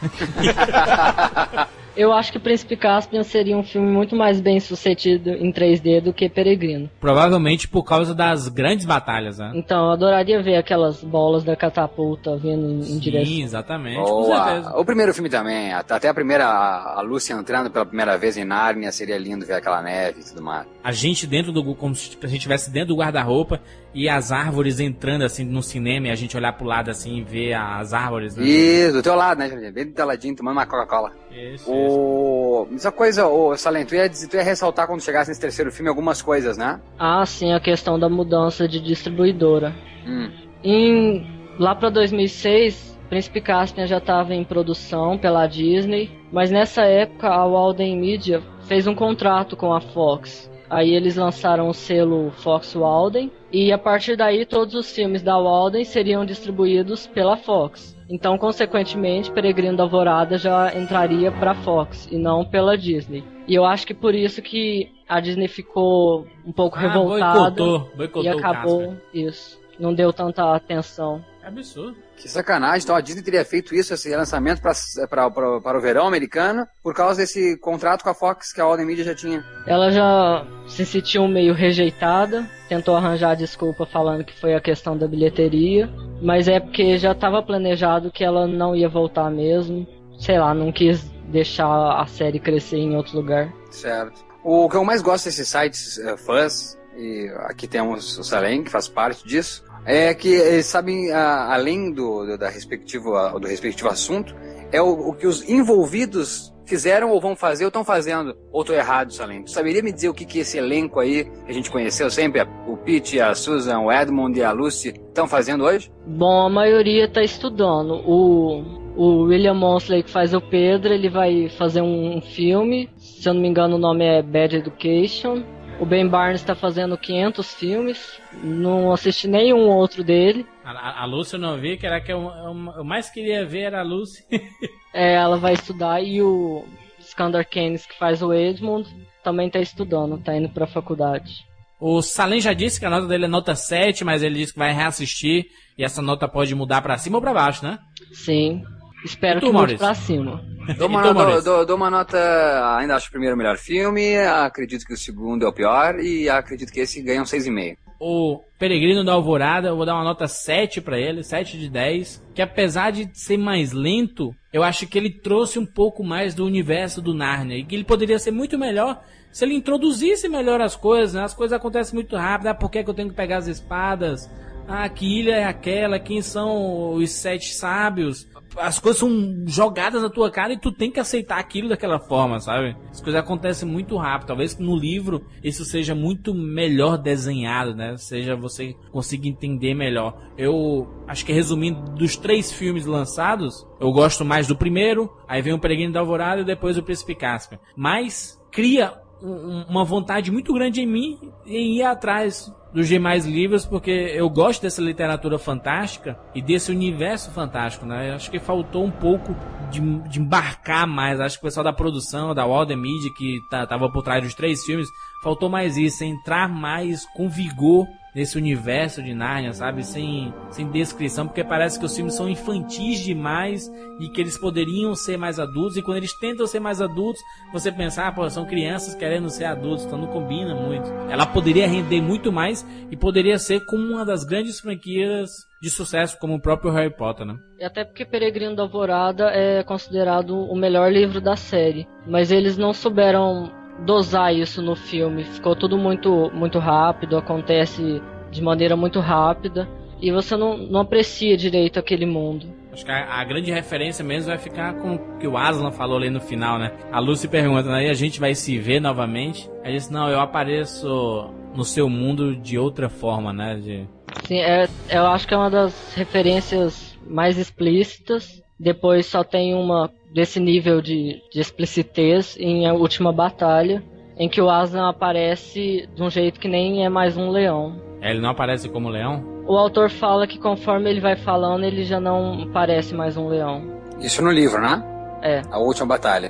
Eu acho que Príncipe Caspian seria um filme muito mais bem sucedido em 3D do que Peregrino.
Provavelmente por causa das grandes batalhas, né?
Então, eu adoraria ver aquelas bolas da catapulta vindo em, em direção.
Sim, exatamente,
com certeza. O primeiro filme também, até a primeira, a Lúcia entrando pela primeira vez em Nárnia, seria lindo ver aquela neve e tudo mais.
A gente dentro do, como se a gente estivesse dentro do guarda-roupa e as árvores entrando assim no cinema e a gente olhar pro lado assim e ver as árvores.
Né? Isso, do teu lado, né? Bem do teu ladinho, tomando uma Coca-Cola.
Isso,
o... isso. Essa coisa, o Salento, tu ia, tu ia ressaltar quando chegasse nesse terceiro filme algumas coisas, né?
Ah, sim, a questão da mudança de distribuidora.
Hum.
Em, lá pra 2006, Príncipe Caspian já estava em produção pela Disney, mas nessa época a Walden Media fez um contrato com a Fox. Aí eles lançaram o selo Fox Walden e a partir daí todos os filmes da Walden seriam distribuídos pela Fox. Então, consequentemente, Peregrino da Alvorada já entraria para Fox e não pela Disney. E eu acho que por isso que a Disney ficou um pouco
ah,
revoltada
boicotou, boicotou
e acabou isso. Não deu tanta atenção.
É absurdo.
Que sacanagem. Então a Disney teria feito isso, esse lançamento para o verão americano, por causa desse contrato com a Fox que a Golden Media já tinha.
Ela já se sentiu meio rejeitada, tentou arranjar desculpa falando que foi a questão da bilheteria, mas é porque já estava planejado que ela não ia voltar mesmo. Sei lá, não quis deixar a série crescer em outro lugar.
Certo. O que eu mais gosto desses sites uh, fãs, e aqui temos o Salem, que faz parte disso, é que eles sabem, a, além do, do, da respectiva, do respectivo assunto, é o, o, que os envolvidos fizeram ou vão fazer ou estão fazendo. Ou estou errado, Salem? Tu saberia me dizer o que, que esse elenco aí, que a gente conheceu sempre, o Pete, a Susan, o Edmund e a Lucy, estão fazendo hoje?
Bom, a maioria está estudando. O, o William Mosley, que faz o Pedro, ele vai fazer um filme. Se eu não me engano, o nome é Bad Education. O Ben Barnes está fazendo 500 filmes, não assisti nenhum outro dele.
A, a Lucy eu não vi, que era que eu, eu, eu mais queria ver era a Lucy.
é, ela vai estudar e o Skander Keynes, que faz o Edmund, também está estudando, está indo para a faculdade.
O Salem já disse que a nota dele é nota 7, mas ele disse que vai reassistir e essa nota pode mudar para cima ou para baixo, né?
Sim. Espero tu, que mude pra cima.
Dou uma, tu, nota, dou, dou uma, nota, ainda acho o primeiro o melhor filme, acredito que o segundo é o pior e acredito que esse ganha um 6,5.
O Peregrino da Alvorada, eu vou dar uma nota 7 para ele, 7 de 10, que apesar de ser mais lento, eu acho que ele trouxe um pouco mais do universo do Narnia e que ele poderia ser muito melhor se ele introduzisse melhor as coisas, né? As coisas acontecem muito rápido, ah, por que, é que eu tenho que pegar as espadas? Ah, que ilha é aquela? Quem são os sete sábios? As coisas são jogadas na tua cara e tu tem que aceitar aquilo daquela forma, sabe? As coisas acontecem muito rápido. Talvez no livro isso seja muito melhor desenhado, né? Seja você consiga entender melhor. Eu acho que resumindo dos três filmes lançados, eu gosto mais do primeiro, aí vem o Peregrino da Alvorada e depois o Príncipe Caspian. Mas cria uma vontade muito grande em mim em ir atrás dos demais livros, porque eu gosto dessa literatura fantástica e desse universo fantástico, né? Eu acho que faltou um pouco de, de embarcar mais. Acho que o pessoal da produção, da Walden Media, que tá, tava por trás dos três filmes, faltou mais isso, entrar mais com vigor nesse universo de Narnia, sabe? Sem, sem descrição, porque parece que os filmes são infantis demais e que eles poderiam ser mais adultos. E quando eles tentam ser mais adultos, você pensa, ah, pô, são crianças querendo ser adultos, então não combina muito. Ela poderia render muito mais e poderia ser como uma das grandes franquias de sucesso, como o próprio Harry Potter, né?
E até porque Peregrino da Alvorada é considerado o melhor livro da série. Mas eles não souberam dosar isso no filme. Ficou tudo muito, muito rápido, acontece de maneira muito rápida e você não, não aprecia direito aquele mundo.
Acho que a, a, grande referência mesmo vai ficar com o que o Aslan falou ali no final, né? A Lucy pergunta, aí a gente vai se ver novamente? Aí disse, não, eu apareço no seu mundo de outra forma, né? De...
Sim, é, eu acho que é uma das referências mais explícitas. Depois só tem uma desse nível de, de explicitez em A Última Batalha, em que o Aslan aparece de um jeito que nem é mais um leão.
É, ele não aparece como leão?
O autor fala que conforme ele vai falando, ele já não parece mais um leão.
Isso no livro, né?
É.
A última batalha.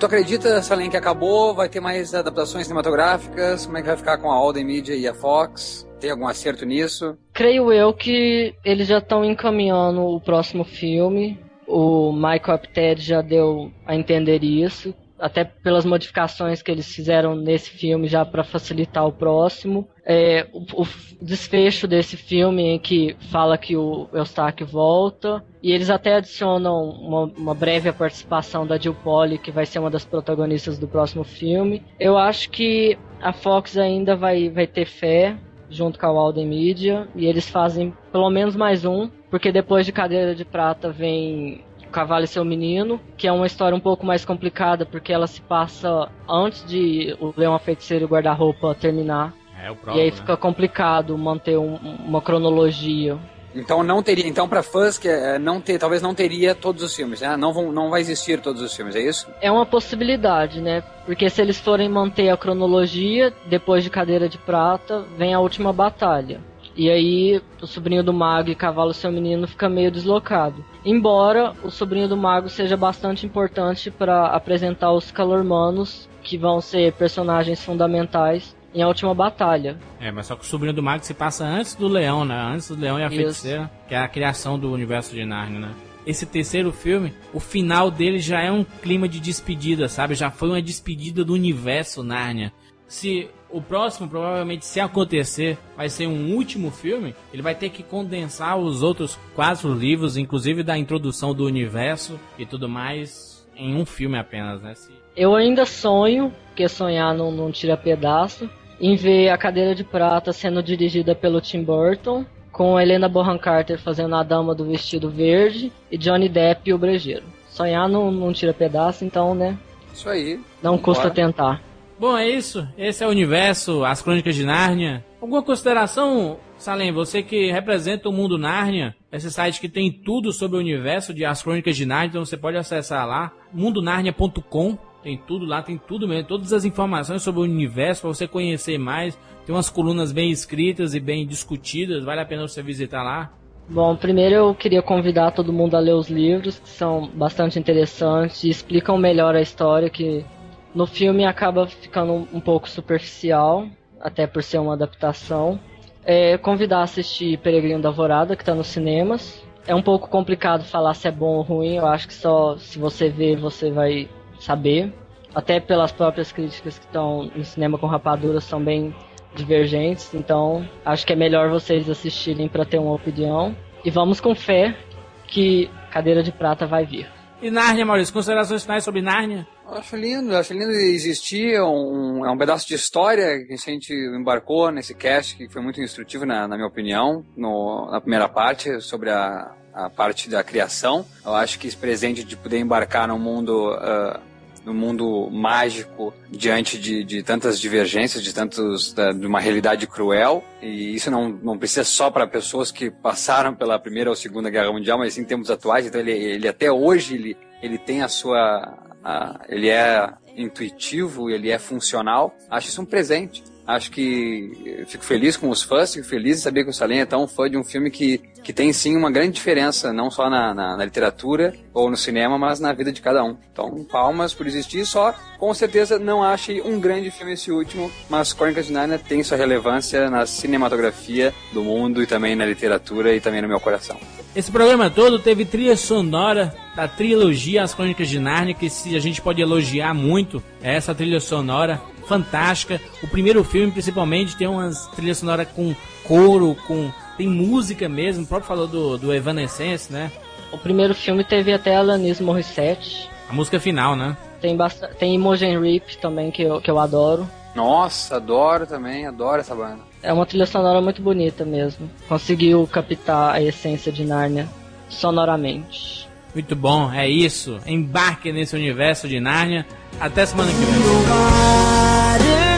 Tu acredita, Salem, que acabou? Vai ter mais adaptações cinematográficas? Como é que vai ficar com a Alden Media e a Fox? Tem algum acerto nisso?
Creio eu que eles já estão encaminhando o próximo filme. O Michael Apted já deu a entender isso, até pelas modificações que eles fizeram nesse filme já para facilitar o próximo. É, o, o, desfecho desse filme em que fala que o Eustáquio volta e eles até adicionam uma, uma breve participação da Jill Polly que vai ser uma das protagonistas do próximo filme. Eu acho que a Fox ainda vai, vai ter fé junto com a Walden Media e eles fazem pelo menos mais um porque depois de Cadeira de Prata vem o Cavalo e Seu Menino, que é uma história um pouco mais complicada, porque ela se passa antes de o Leão a Feiticeiro e o Guarda-Roupa terminar.
É, o próprio,
e aí
né?
fica complicado manter um, uma cronologia.
Então não teria, então para fãs que é, não ter, talvez não teria todos os filmes, né? Não vão, não vai existir todos os filmes, é isso?
É uma possibilidade, né? Porque se eles forem manter a cronologia, depois de Cadeira de Prata, vem a última batalha. E aí o sobrinho do mago e cavalo seu menino fica meio deslocado. Embora o sobrinho do mago seja bastante importante para apresentar os calormanos, que vão ser personagens fundamentais em a última batalha.
É, mas só que o sobrinho do mago se passa antes do leão, né? Antes do leão e a
Isso.
feiticeira, que é a criação do universo de Narnia, né? Esse terceiro filme, o final dele já é um clima de despedida, sabe? Já foi uma despedida do universo Narnia. Se o próximo, provavelmente, se acontecer, vai ser um último filme, ele vai ter que condensar os outros quatro livros, inclusive da introdução do universo e tudo mais, em um filme apenas, né? Se...
Eu ainda sonho, porque sonhar não, não tira pedaço, em ver a Cadeira de Prata sendo dirigida pelo Tim Burton, com Helena Bonham Carter fazendo a Dama do Vestido Verde e Johnny Depp e o Brejeiro. Sonhar não, não tira pedaço, então, né?
Isso aí.
Não custa
Bora.
tentar.
Bom, é isso. Esse é o universo, as crônicas de Nárnia. Alguma consideração, Salem, você que representa o mundo Nárnia, esse site que tem tudo sobre o universo de As Crônicas de Nárnia, então você pode acessar lá, mundonarnia.com, tem tudo lá, tem tudo mesmo, todas as informações sobre o universo para você conhecer mais. Tem umas colunas bem escritas e bem discutidas, vale a pena você visitar lá.
Bom, primeiro eu queria convidar todo mundo a ler os livros, que são bastante interessantes e explicam melhor a história, que no filme acaba ficando um pouco superficial, até por ser uma adaptação. É, convidar a assistir Peregrino da Alvorada, que está nos cinemas. É um pouco complicado falar se é bom ou ruim, eu acho que só se você ver você vai saber. Até pelas próprias críticas que estão no cinema com rapadura são bem divergentes, então acho que é melhor vocês assistirem para ter uma opinião. E vamos com fé que Cadeira de Prata vai vir.
E Nárnia, Maurício, considerações finais sobre Nárnia?
Eu acho lindo, eu acho lindo existir um, é um pedaço de história que a gente embarcou nesse cast, que foi muito instrutivo, na, na minha opinião, no, na primeira parte, sobre a, a parte da criação. Eu acho que esse presente de poder embarcar num mundo uh, no mundo mágico diante de, de tantas divergências, de tantos da, de uma realidade cruel. E isso não, não precisa só para pessoas que passaram pela primeira ou segunda guerra mundial, mas em tempos atuais. Então ele, ele até hoje ele, ele tem a sua a, ele é intuitivo, ele é funcional. Acho isso um presente. Acho que fico feliz com os fãs, fico feliz de saber que o Salim é tão fã de um filme que, que tem sim uma grande diferença, não só na, na, na, literatura ou no cinema, mas na vida de cada um. Então, palmas por existir, só com certeza não achei um grande filme esse último, mas Crônicas de Narnia tem sua relevância na cinematografia do mundo e também na literatura e também no meu coração.
Esse programa todo teve trilha sonora da trilogia As Crônicas de Narnia, que se a gente pode elogiar muito, é essa trilha sonora fantástica. O primeiro filme, principalmente, tem umas trilhas sonoras com coro, com tem música mesmo. O próprio falou do, do Evanescence, né?
O primeiro filme teve até Alanis Morissette.
A música final, né?
Tem, tem Imogen Rip também, que eu, que eu adoro.
Nossa, adoro também, adoro essa banda.
É uma trilha sonora muito bonita mesmo. Conseguiu captar a essência de Nárnia sonoramente.
Muito bom, é isso. Embarque nesse universo de Nárnia. Até semana que vem.